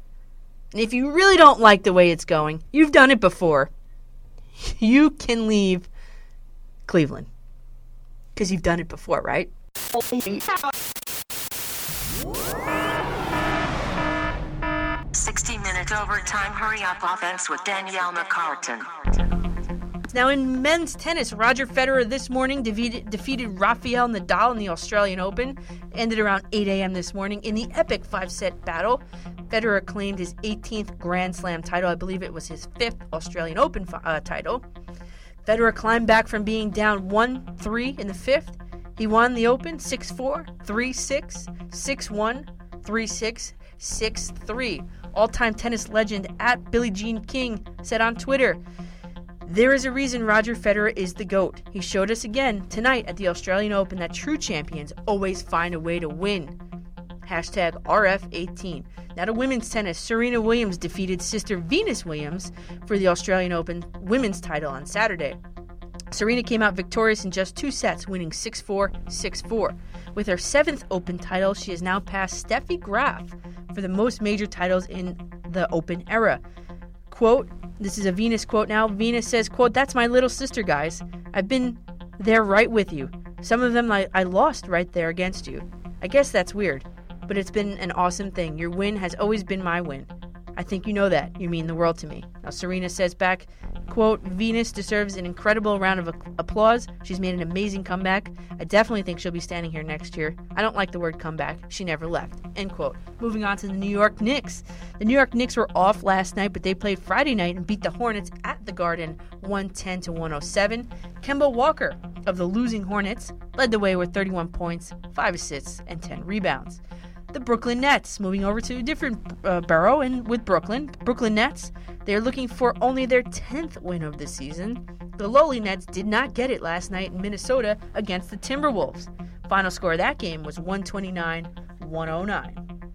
And if you really don't like the way it's going, you've done it before. [laughs] You can leave Cleveland. Because you've done it before, right? [laughs] 60 minute overtime hurry up offense with Danielle McCartan. Now, in men's tennis, Roger Federer this morning defeated, defeated Rafael Nadal in the Australian Open. Ended around 8 a.m. this morning in the epic five set battle. Federer claimed his 18th Grand Slam title. I believe it was his fifth Australian Open uh, title. Federer climbed back from being down 1 3 in the fifth. He won the Open 6 4, 3 6, 6 1, 3 6, 6 3. All time tennis legend at Billie Jean King said on Twitter, there is a reason Roger Federer is the GOAT. He showed us again tonight at the Australian Open that true champions always find a way to win. Hashtag RF18. Now to women's tennis, Serena Williams defeated sister Venus Williams for the Australian Open women's title on Saturday. Serena came out victorious in just two sets, winning 6 4, 6 4. With her seventh Open title, she has now passed Steffi Graf for the most major titles in the Open era. Quote, this is a Venus quote now. Venus says, quote, that's my little sister, guys. I've been there right with you. Some of them I, I lost right there against you. I guess that's weird, but it's been an awesome thing. Your win has always been my win. I think you know that. You mean the world to me. Now, Serena says back, quote, Venus deserves an incredible round of applause. She's made an amazing comeback. I definitely think she'll be standing here next year. I don't like the word comeback. She never left. End quote. Moving on to the New York Knicks. The New York Knicks were off last night, but they played Friday night and beat the Hornets at the Garden 110 to 107. Kemba Walker of the losing Hornets led the way with 31 points, 5 assists, and 10 rebounds the Brooklyn Nets. Moving over to a different uh, borough and with Brooklyn, Brooklyn Nets. They're looking for only their 10th win of the season. The lowly Nets did not get it last night in Minnesota against the Timberwolves. Final score of that game was 129 109.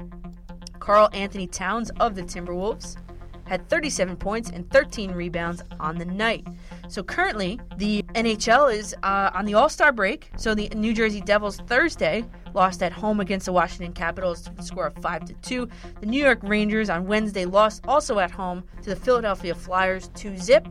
Karl-Anthony Towns of the Timberwolves had 37 points and 13 rebounds on the night. So currently, the NHL is uh, on the All Star break. So the New Jersey Devils Thursday lost at home against the Washington Capitals to the score of 5 to 2. The New York Rangers on Wednesday lost also at home to the Philadelphia Flyers 2 zip.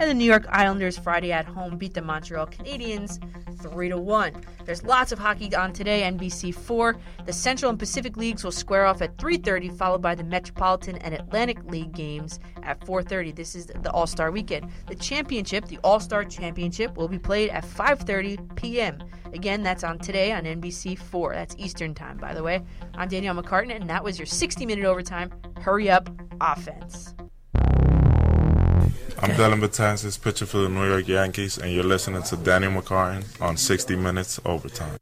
And the New York Islanders Friday at home beat the Montreal Canadiens 3 to 1. There's lots of hockey on today, NBC 4. The Central and Pacific Leagues will square off at 3:30 followed by the Metropolitan and Atlantic League games at 4:30. This is the All-Star weekend. The championship, the All-Star Championship will be played at 5:30 p.m. Again, that's on today on NBC 4. That's Eastern Time, by the way. I'm Danielle McCartan and that was your 60-minute overtime hurry up offense. I'm Dellin Betances, pitcher for the New York Yankees, and you're listening to Danielle McCartan on 60 Minutes Overtime.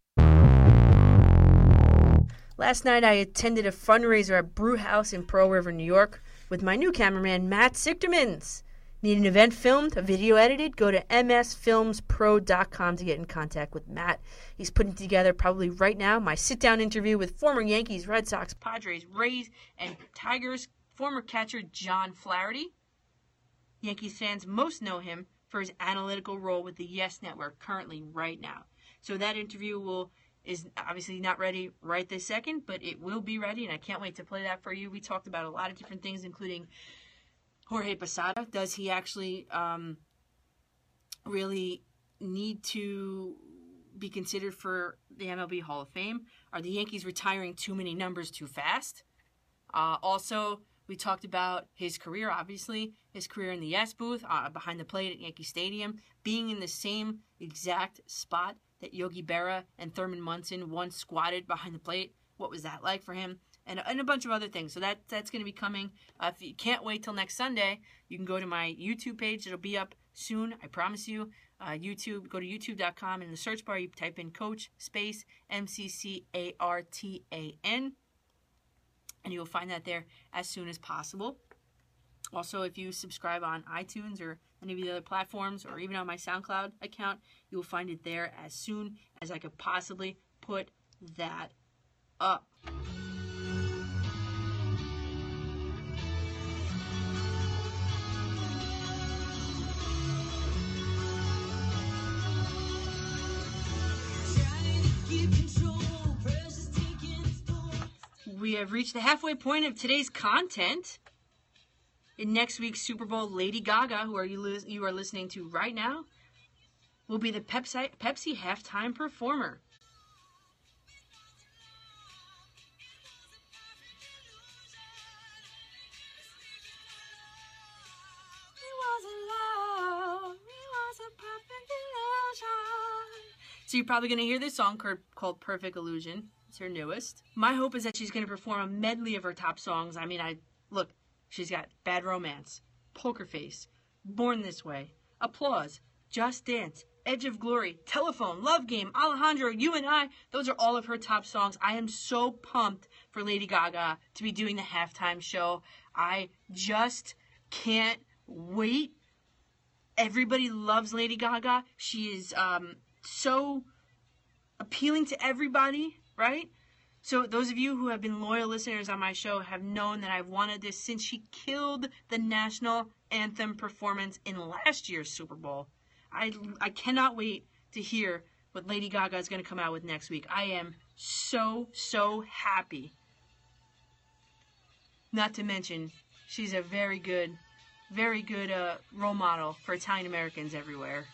Last night I attended a fundraiser at Brew House in Pearl River, New York, with my new cameraman Matt Sichtermans. Need an event filmed, a video edited? Go to msfilmspro.com to get in contact with Matt. He's putting together, probably right now, my sit down interview with former Yankees, Red Sox, Padres, Rays, and Tigers former catcher John Flaherty. Yankees fans most know him for his analytical role with the Yes Network currently right now. So that interview will is obviously not ready right this second, but it will be ready, and I can't wait to play that for you. We talked about a lot of different things, including Jorge Posada. Does he actually um, really need to be considered for the MLB Hall of Fame? Are the Yankees retiring too many numbers too fast? Uh, also, we talked about his career, obviously, his career in the Yes booth, uh, behind the plate at Yankee Stadium, being in the same exact spot that Yogi Berra and Thurman Munson once squatted behind the plate. What was that like for him? And, and a bunch of other things. So that that's going to be coming. Uh, if you can't wait till next Sunday, you can go to my YouTube page. It'll be up soon. I promise you. Uh, YouTube. Go to YouTube.com. In the search bar, you type in Coach Space M C C A R T A N and you will find that there as soon as possible. Also, if you subscribe on iTunes or any of the other platforms, or even on my SoundCloud account, you will find it there as soon as I could possibly put that up. We have reached the halfway point of today's content. In next week's Super Bowl, Lady Gaga, who are you lis- you are listening to right now, will be the Pepsi Pepsi halftime performer. So you're probably going to hear this song called Perfect Illusion. It's her newest. My hope is that she's going to perform a medley of her top songs. I mean, I look, she's got Bad Romance, Poker Face, Born This Way, Applause, Just Dance, Edge of Glory, Telephone, Love Game, Alejandro, You and I. Those are all of her top songs. I am so pumped for Lady Gaga to be doing the halftime show. I just can't wait everybody loves Lady Gaga. She is um, so appealing to everybody, right? So those of you who have been loyal listeners on my show have known that I've wanted this since she killed the national anthem performance in last year's Super Bowl. I I cannot wait to hear what Lady Gaga is going to come out with next week. I am so so happy. Not to mention, she's a very good very good uh, role model for Italian Americans everywhere.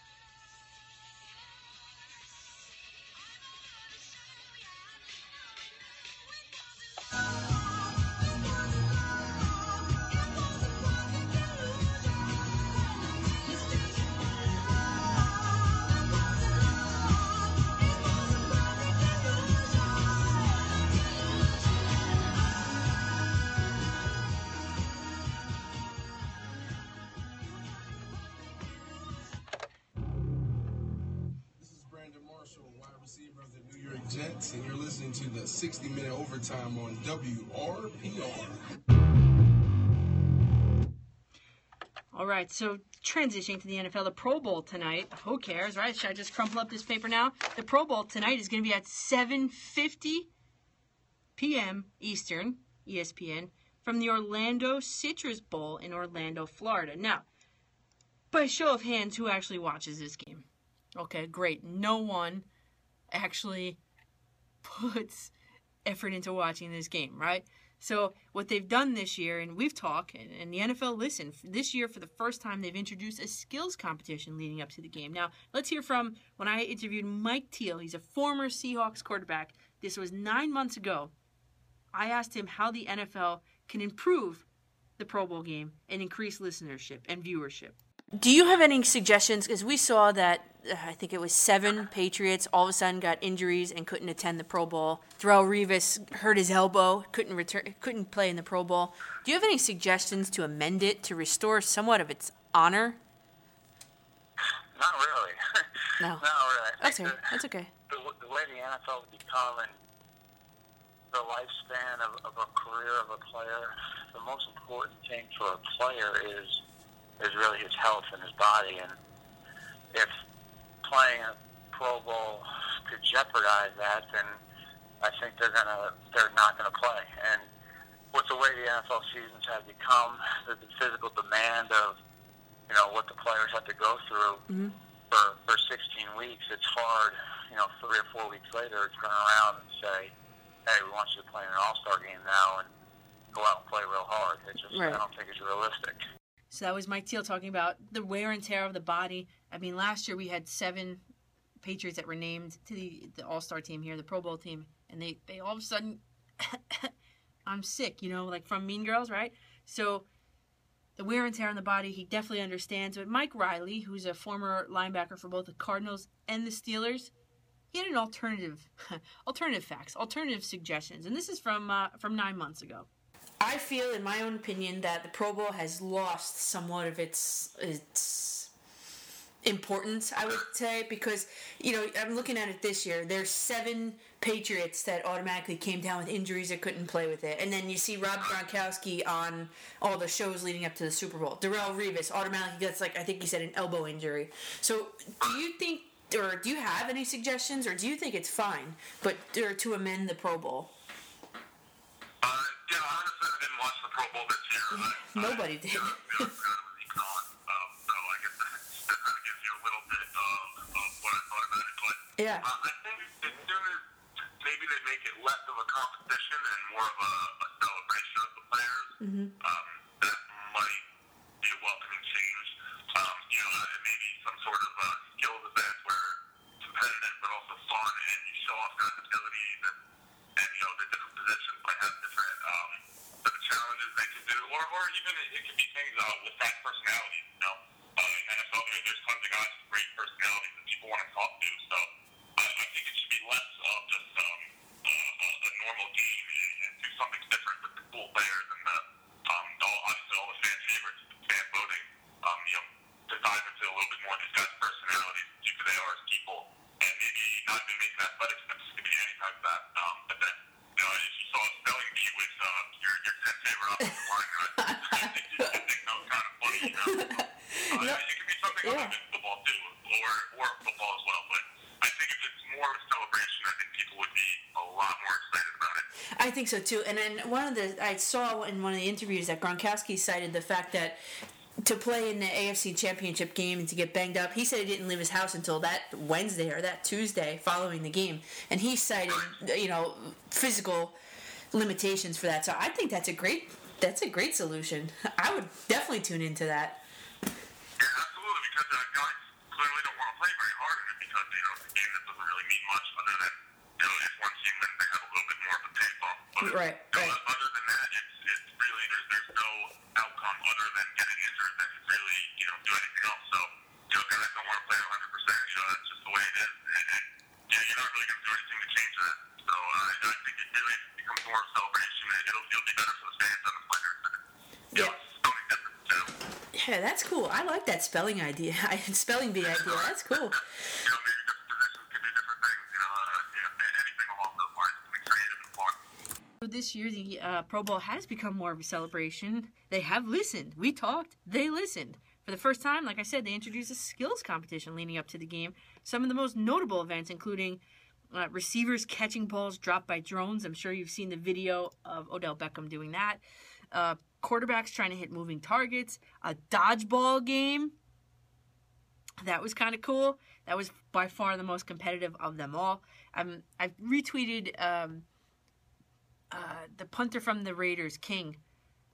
Overtime on WRPR. All right, so transitioning to the NFL, the Pro Bowl tonight. Who cares, right? Should I just crumple up this paper now? The Pro Bowl tonight is going to be at 7:50 p.m. Eastern, ESPN, from the Orlando Citrus Bowl in Orlando, Florida. Now, by show of hands, who actually watches this game? Okay, great. No one actually [laughs] puts effort into watching this game, right? So what they've done this year, and we've talked, and, and the NFL listened. This year, for the first time, they've introduced a skills competition leading up to the game. Now, let's hear from when I interviewed Mike Teel. He's a former Seahawks quarterback. This was nine months ago. I asked him how the NFL can improve the Pro Bowl game and increase listenership and viewership. Do you have any suggestions? Because we saw that I think it was seven Patriots all of a sudden got injuries and couldn't attend the Pro Bowl. Darrelle Revis hurt his elbow, couldn't return, couldn't play in the Pro Bowl. Do you have any suggestions to amend it to restore somewhat of its honor? Not really. [laughs] No. Not really. That's okay. That's okay. the, the way the NFL is becoming, the lifespan of, of a career of a player, the most important thing for a player is is really his health and his body. And if playing a Pro Bowl could jeopardize that, then I think they're gonna they're not gonna play. And with the way the NFL seasons have become, the, the physical demand of you know what the players have to go through Mm-hmm. for for 16 weeks, it's hard. You know, three or four weeks later, to turn around and say, "Hey, we want you to play in an All Star game now and go out and play real hard." It just Right. I don't think it's realistic. So that was Mike Teel talking about the wear and tear of the body. I mean, last year we had seven Patriots that were named to the, the All Star team here, the Pro Bowl team, and they, they all of a sudden, [coughs] I'm sick, you know, like from Mean Girls, right? So the wear and tear on the body, he definitely understands. But Mike Riley, who's a former linebacker for both the Cardinals and the Steelers, he had an alternative, [laughs] alternative facts, alternative suggestions, and this is from uh, from nine months ago. I feel, in my own opinion, that the Pro Bowl has lost somewhat of its its importance. I would say because you know I'm looking at it this year. There's seven Patriots that automatically came down with injuries that couldn't play with it, and then you see Rob Gronkowski on all the shows leading up to the Super Bowl. Darrelle Revis automatically gets like I think he said an elbow injury. So do you think? Or do you have any suggestions, or do you think it's fine, but or to amend the Pro Bowl? Nobody did. [laughs] Uh, yeah. I think as soon as maybe it make it less of a competition and more of a, a celebration of the players, Mm-hmm. um, that might be a welcoming change. Um, you know, uh, maybe some sort of uh, skills event where competitive but also fun, and you show off guys' abilities, and, and you know the different positions might have different um, different challenges they can do, even it, it could be things uh, with that personality. You know, uh, in NFL, there- there's tons of guys with great personalities that people want to talk to. So I, I think it should be less of just um, uh, a, a normal game and, and do something different with the cool players and the um, all, obviously all the fan favorites, fan voting. Um, you know, to dive into a little bit more of these guys' personalities, see who they are as people, and maybe not even make an athletic steps. It could be any type of that. Um, but then, you know, if you saw a spelling bee with uh, your your ten favorite offensive line, I think you could think that was kind of funny. You know, uh, it could be something other than football too, or or football as well. But I think if it's more of a celebration, I think people would be a lot more excited about it. I think so too. And then one of the I saw in one of the interviews that Gronkowski cited the fact that to play in the AFC Championship game and to get banged up, he said he didn't leave his house until that Wednesday or that Tuesday following the game, and he cited you know physical limitations for that. So I think that's a great that's a great solution. [laughs] I would definitely tune into that. Yeah, absolutely, because uh, guys clearly don't want to play very hard in it because, you know, it's a game that doesn't really mean much other than, you know, if one team wins, they have a little bit more of a pay bump. But, Right, you know, other than that, it's, it's really, there's, there's no outcome other than getting injured that can really, you know, do anything else. So, you know, guys don't want to play 100%, you know, that's just the way it is. And, and you know, you're not really going to do anything to change that. So, uh, I think it really becomes more of a celebration, and it'll, it'll be better for the fans and the players. And, you know, it's something different to do. Yeah, that's cool. I like that spelling idea. [laughs] spelling bee idea. That's cool. This year, the uh, Pro Bowl has become more of a celebration. They have listened. We talked. They listened. For the first time, like I said, they introduced a skills competition leading up to the game. Some of the most notable events, including uh, receivers catching balls dropped by drones. I'm sure you've seen the video of Odell Beckham doing that. Uh, quarterbacks trying to hit moving targets. A dodgeball game. That was kind of cool. That was by far the most competitive of them all. Um, I've retweeted um, uh, the punter from the Raiders, King.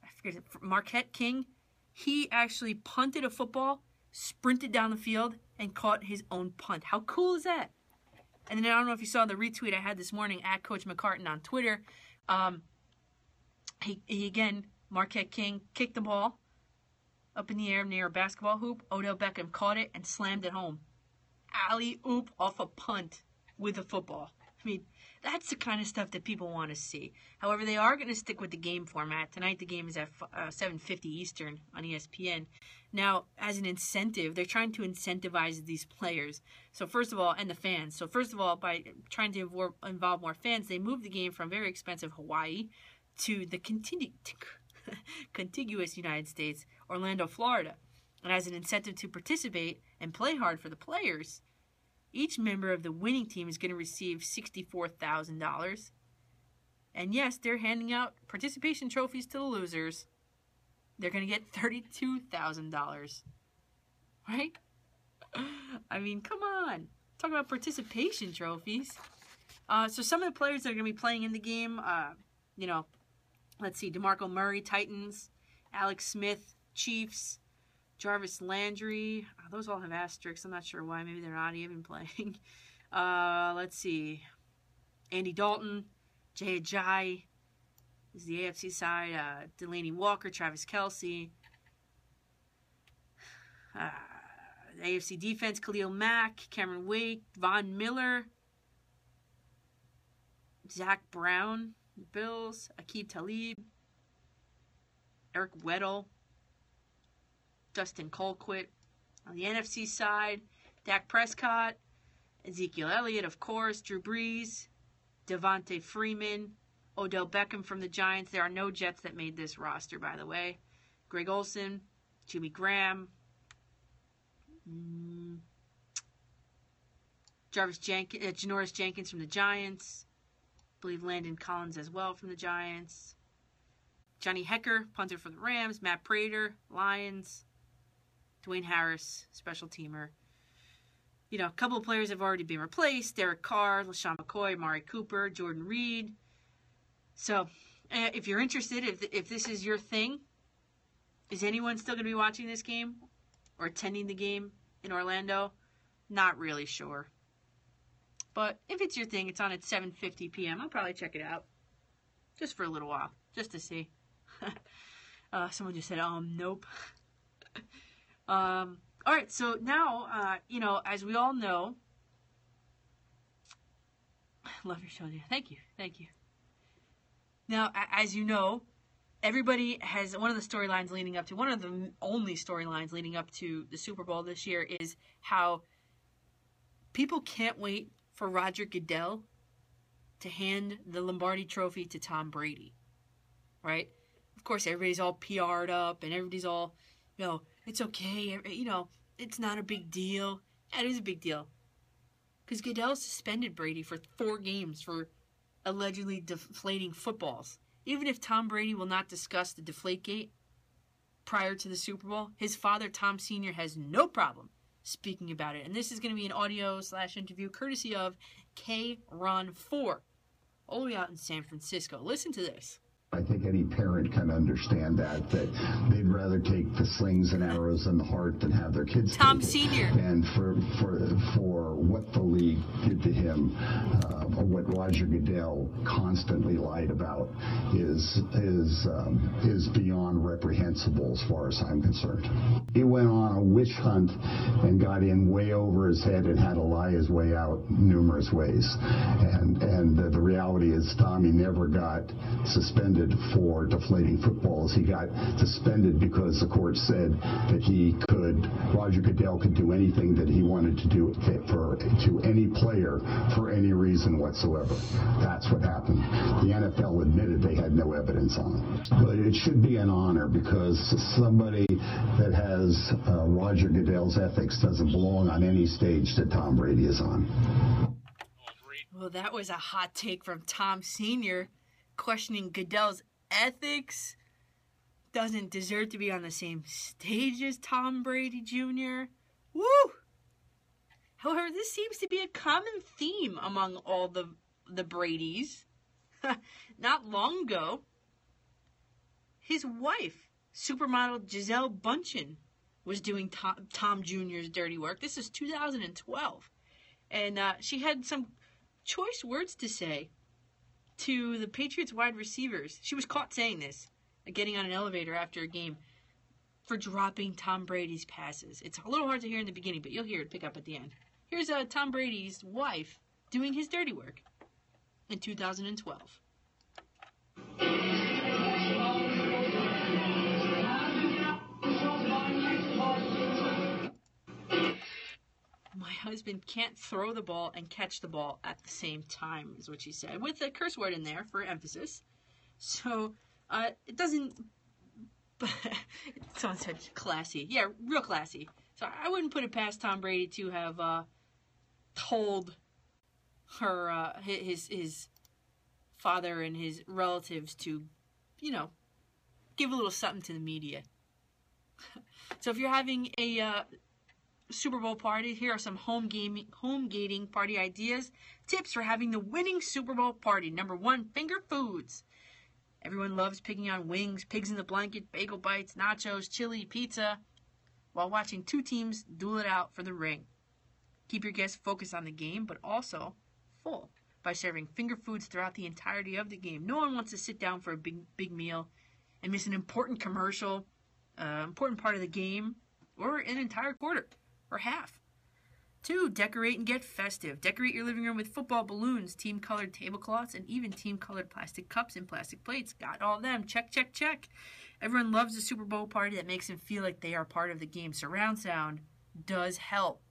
I forget Marquette King. He actually punted a football, sprinted down the field, and caught his own punt. How cool is that? And then I don't know if you saw the retweet I had this morning at Coach McCartan on Twitter. Um, he, he again, Marquette King kicked the ball up in the air near a basketball hoop. Odell Beckham caught it and slammed it home. Alley oop off a punt with a football. I mean, that's the kind of stuff that people want to see. However, they are going to stick with the game format. Tonight, the game is at uh, 7:50 Eastern on ESPN. Now, as an incentive, they're trying to incentivize these players. So, first of all, and the fans. So, first of all, by trying to involve more fans, they moved the game from very expensive Hawaii to the continu- [laughs] contiguous United States, Orlando, Florida. And as an incentive to participate and play hard for the players, each member of the winning team is going to receive $64,000. And yes, they're handing out participation trophies to the losers. They're going to get $32,000. Right? [laughs] I mean, come on. Talk about participation trophies. Uh, so some of the players that are going to be playing in the game, uh, you know, let's see, DeMarco Murray, Titans, Alex Smith, Chiefs, Jarvis Landry. Uh, those all have asterisks. I'm not sure why. Maybe they're not even [laughs] playing. Uh, let's see. Andy Dalton, Jay Ajayi is the AFC side. Uh, Delanie Walker, Travis Kelce. Uh, AFC defense, Khalil Mack, Cameron Wake, Von Miller, Zach Brown, Bills, Aqib Talib, Eric Weddle, Dustin Colquitt. On the NFC side, Dak Prescott, Ezekiel Elliott, of course, Drew Brees, Devonta Freeman, Odell Beckham from the Giants. There are no Jets that made this roster, by the way. Greg Olsen, Jimmy Graham, mm, Jarvis Jenkins, uh, Janoris Jenkins from the Giants. I believe Landon Collins as well from the Giants. Johnny Hekker, punter for the Rams. Matt Prater, Lions. Dwayne Harris, special teamer. you know, a couple of players have already been replaced: Derek Carr, LeSean McCoy, Mari Cooper, Jordan Reed. So, uh, if you're interested, if if this is your thing, is anyone still going to be watching this game or attending the game in Orlando? Not really sure. But if it's your thing, it's on at 7:50 p.m. I'll probably check it out just for a little while, just to see. [laughs] uh, someone just said, "Um, nope." [laughs] um, all right, so now, uh, you know, as we all know, [sighs] love your show, dear. Thank you, thank you. Now, as you know, everybody has one of the storylines leading up to one of the only storylines leading up to the Super Bowl this year is how people can't wait for Roger Goodell to hand the Lombardi trophy to Tom Brady. Right? Of course, everybody's all PR'd up and everybody's all, you know, it's okay, eh, eh, you know, it's not a big deal. It is a big deal. Because Goodell suspended Brady for four games for allegedly deflating footballs. Even if Tom Brady will not discuss the Deflategate prior to the Super Bowl, his father, Tom Sr., has no problem speaking about it. And this is going to be an audio slash interview courtesy of K Ron 4, all the way out in San Francisco. Listen to this. I think any parent can understand that that they'd rather take the slings and arrows in the heart than have their kids. Tom. Senior. And for for for what the league did to him, uh, or what Roger Goodell constantly lied about, is is um, is beyond reprehensible as far as I'm concerned. He went on a witch hunt and got in way over his head and had to lie his way out numerous ways. And and the, the reality is, Tommy never got suspended for deflating footballs. He got suspended because the court said that he could, Roger Goodell could do anything that he wanted to do for to any player for any reason whatsoever. That's what happened. The NFL admitted they had no evidence on it. But it should be an honor because somebody that has uh, Roger Goodell's ethics doesn't belong on any stage that Tom Brady is on. Well, that was a hot take from Tom Sr. questioning Goodell's ethics. Doesn't deserve to be on the same stage as Tom Brady Jr. Woo! However, this seems to be a common theme among all the the Bradys. [laughs] Not long ago, his wife, supermodel Gisele Bündchen, was doing Tom, Tom Jr.'s dirty work. This is 2012. And uh, she had some choice words to say to the Patriots wide receivers. She was caught saying this, uh, getting on an elevator after a game, for dropping Tom Brady's passes. It's a little hard to hear in the beginning, but you'll hear it pick up at the end. Here's uh, Tom Brady's wife doing his dirty work in 2012. My husband can't throw the ball and catch the ball at the same time, is what she said, with a curse word in there for emphasis. So uh, it doesn't. [laughs] Someone said classy. Yeah, real classy. So I wouldn't put it past Tom Brady to have uh, told her uh, his his father and his relatives to, you know, give a little something to the media. [laughs] so if you're having a uh, Super Bowl party, here are some home gaming home gating party ideas, tips for having the winning Super Bowl party. Number one, finger foods. Everyone loves picking on wings, pigs in the blanket, bagel bites, nachos, chili, pizza, while watching two teams duel it out for the ring. Keep your guests focused on the game, but also full by serving finger foods throughout the entirety of the game. No one wants to sit down for a big big meal and miss an important commercial, uh, important part of the game, or an entire quarter or half. Two, decorate and get festive. Decorate your living room with football balloons, team colored tablecloths, and even team colored plastic cups and plastic plates. Got all them. Check, check, check. Everyone loves a Super Bowl party that makes them feel like they are part of the game. Surround sound does help.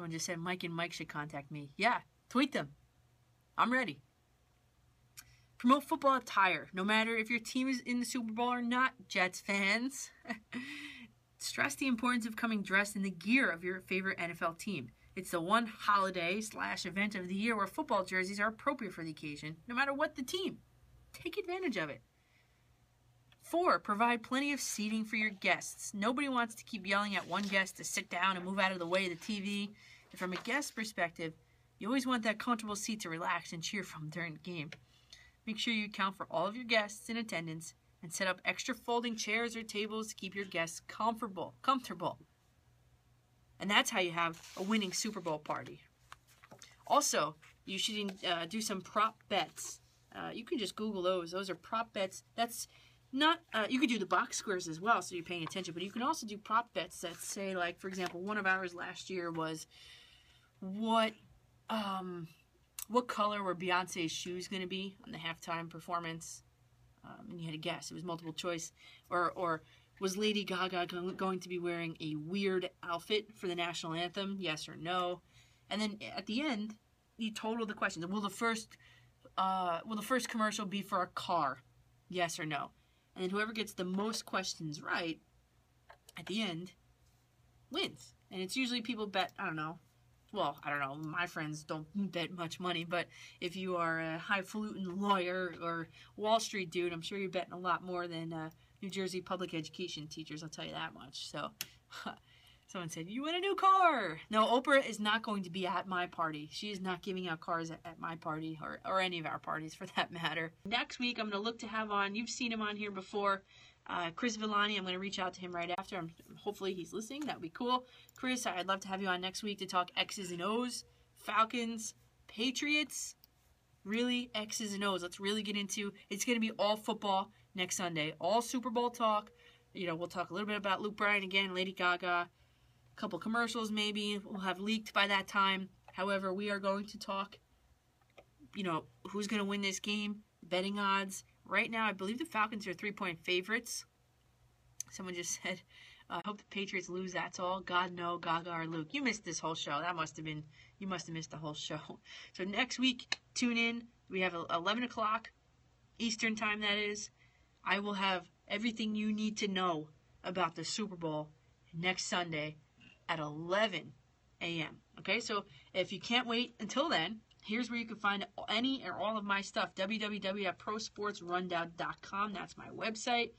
Someone just said Mike and Mike should contact me. Yeah, tweet them. I'm ready. Promote football attire, no matter if your team is in the Super Bowl or not, Jets fans. [laughs] Stress the importance of coming dressed in the gear of your favorite NFL team. It's the one holiday slash event of the year where football jerseys are appropriate for the occasion, no matter what the team. Take advantage of it. Four, provide plenty of seating for your guests. Nobody wants to keep yelling at one guest to sit down and move out of the way of the TV. And from a guest perspective, you always want that comfortable seat to relax and cheer from during the game. Make sure you account for all of your guests in attendance and set up extra folding chairs or tables to keep your guests comfortable. Comfortable. And that's how you have a winning Super Bowl party. Also, you should uh, do some prop bets. Uh, you can just Google those. Those are prop bets. That's not. Uh, you could do the box squares as well, so you're paying attention. But you can also do prop bets that say, like, for example, one of ours last year was what, um, what color were Beyonce's shoes going to be on the halftime performance? Um, and you had to guess. It was multiple choice, or or was Lady Gaga going to be wearing a weird outfit for the national anthem? Yes or no? And then at the end, you total the questions. Will the first uh, will the first commercial be for a car? Yes or no? And then whoever gets the most questions right at the end wins. And it's usually people bet, I don't know. Well, I don't know. My friends don't bet much money, but if you are a highfalutin lawyer or Wall Street dude, I'm sure you're betting a lot more than uh, New Jersey public education teachers. I'll tell you that much. So, [laughs] someone said, "You win a new car." No, Oprah is not going to be at my party. She is not giving out cars at, at my party or or any of our parties for that matter. Next week, I'm going to look to have on. You've seen him on here before. Uh, Chris Villani, I'm going to reach out to him right after. I'm, hopefully he's listening. That would be cool. Chris, I'd love to have you on next week to talk X's and O's, Falcons, Patriots. Really, X's and O's. Let's really get into. It's going to be all football next Sunday. All Super Bowl talk. You know, we'll talk a little bit about Luke Bryan again, Lady Gaga, couple commercials maybe. We'll have leaked by that time. However, we are going to talk. You know, who's going to win this game? Betting odds. Right now, I believe the Falcons are three point favorites. Someone just [laughs] said, I uh, hope the Patriots lose, that's all. God, no, Gaga or Luke. You missed this whole show. That must have been, you must have missed the whole show. [laughs] So next week, tune in. We have 11 o'clock Eastern time, that is. I will have everything you need to know about the Super Bowl next Sunday at 11 a.m. Okay, so if you can't wait until then, Here's where you can find any or all of my stuff www.prosportsrundown.com. That's my website.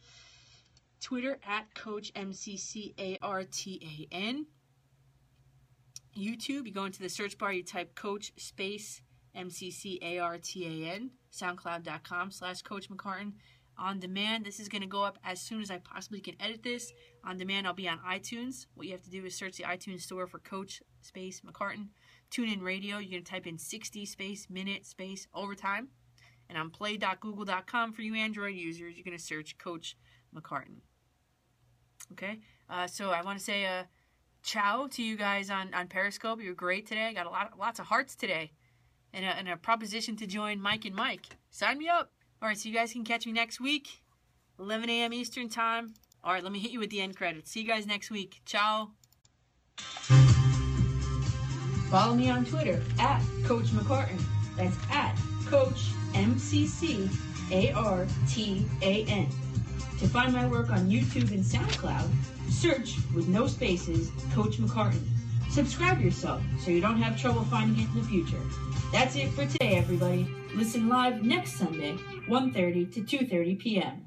Twitter at Coach MCCARTAN. YouTube, you go into the search bar, you type Coach Space MCCARTAN. SoundCloud.com slash Coach McCartan. On demand, this is going to go up as soon as I possibly can edit this. On demand, I'll be on iTunes. What you have to do is search the iTunes store for Coach Space McCartan. Tune in radio, you're going to type in 60 space, minute, space, overtime. And on play.google.com for you Android users, you're going to search Coach McCartan. Okay? Uh, so I want to say uh, ciao to you guys on, on Periscope. You're great today. I got a lot, lots of hearts today. And a, and a proposition to join Mike and Mike. Sign me up. All right, so you guys can catch me next week, 11 a.m. Eastern Time. All right, let me hit you with the end credits. See you guys next week. Ciao. Follow me on Twitter at Coach McCartan. That's at Coach M C C A R T A N. To find my work on YouTube and SoundCloud, search with no spaces Coach McCartan. Subscribe yourself so you don't have trouble finding it in the future. That's it for today, everybody. Listen live next Sunday, 1.30 to 2.30 p.m.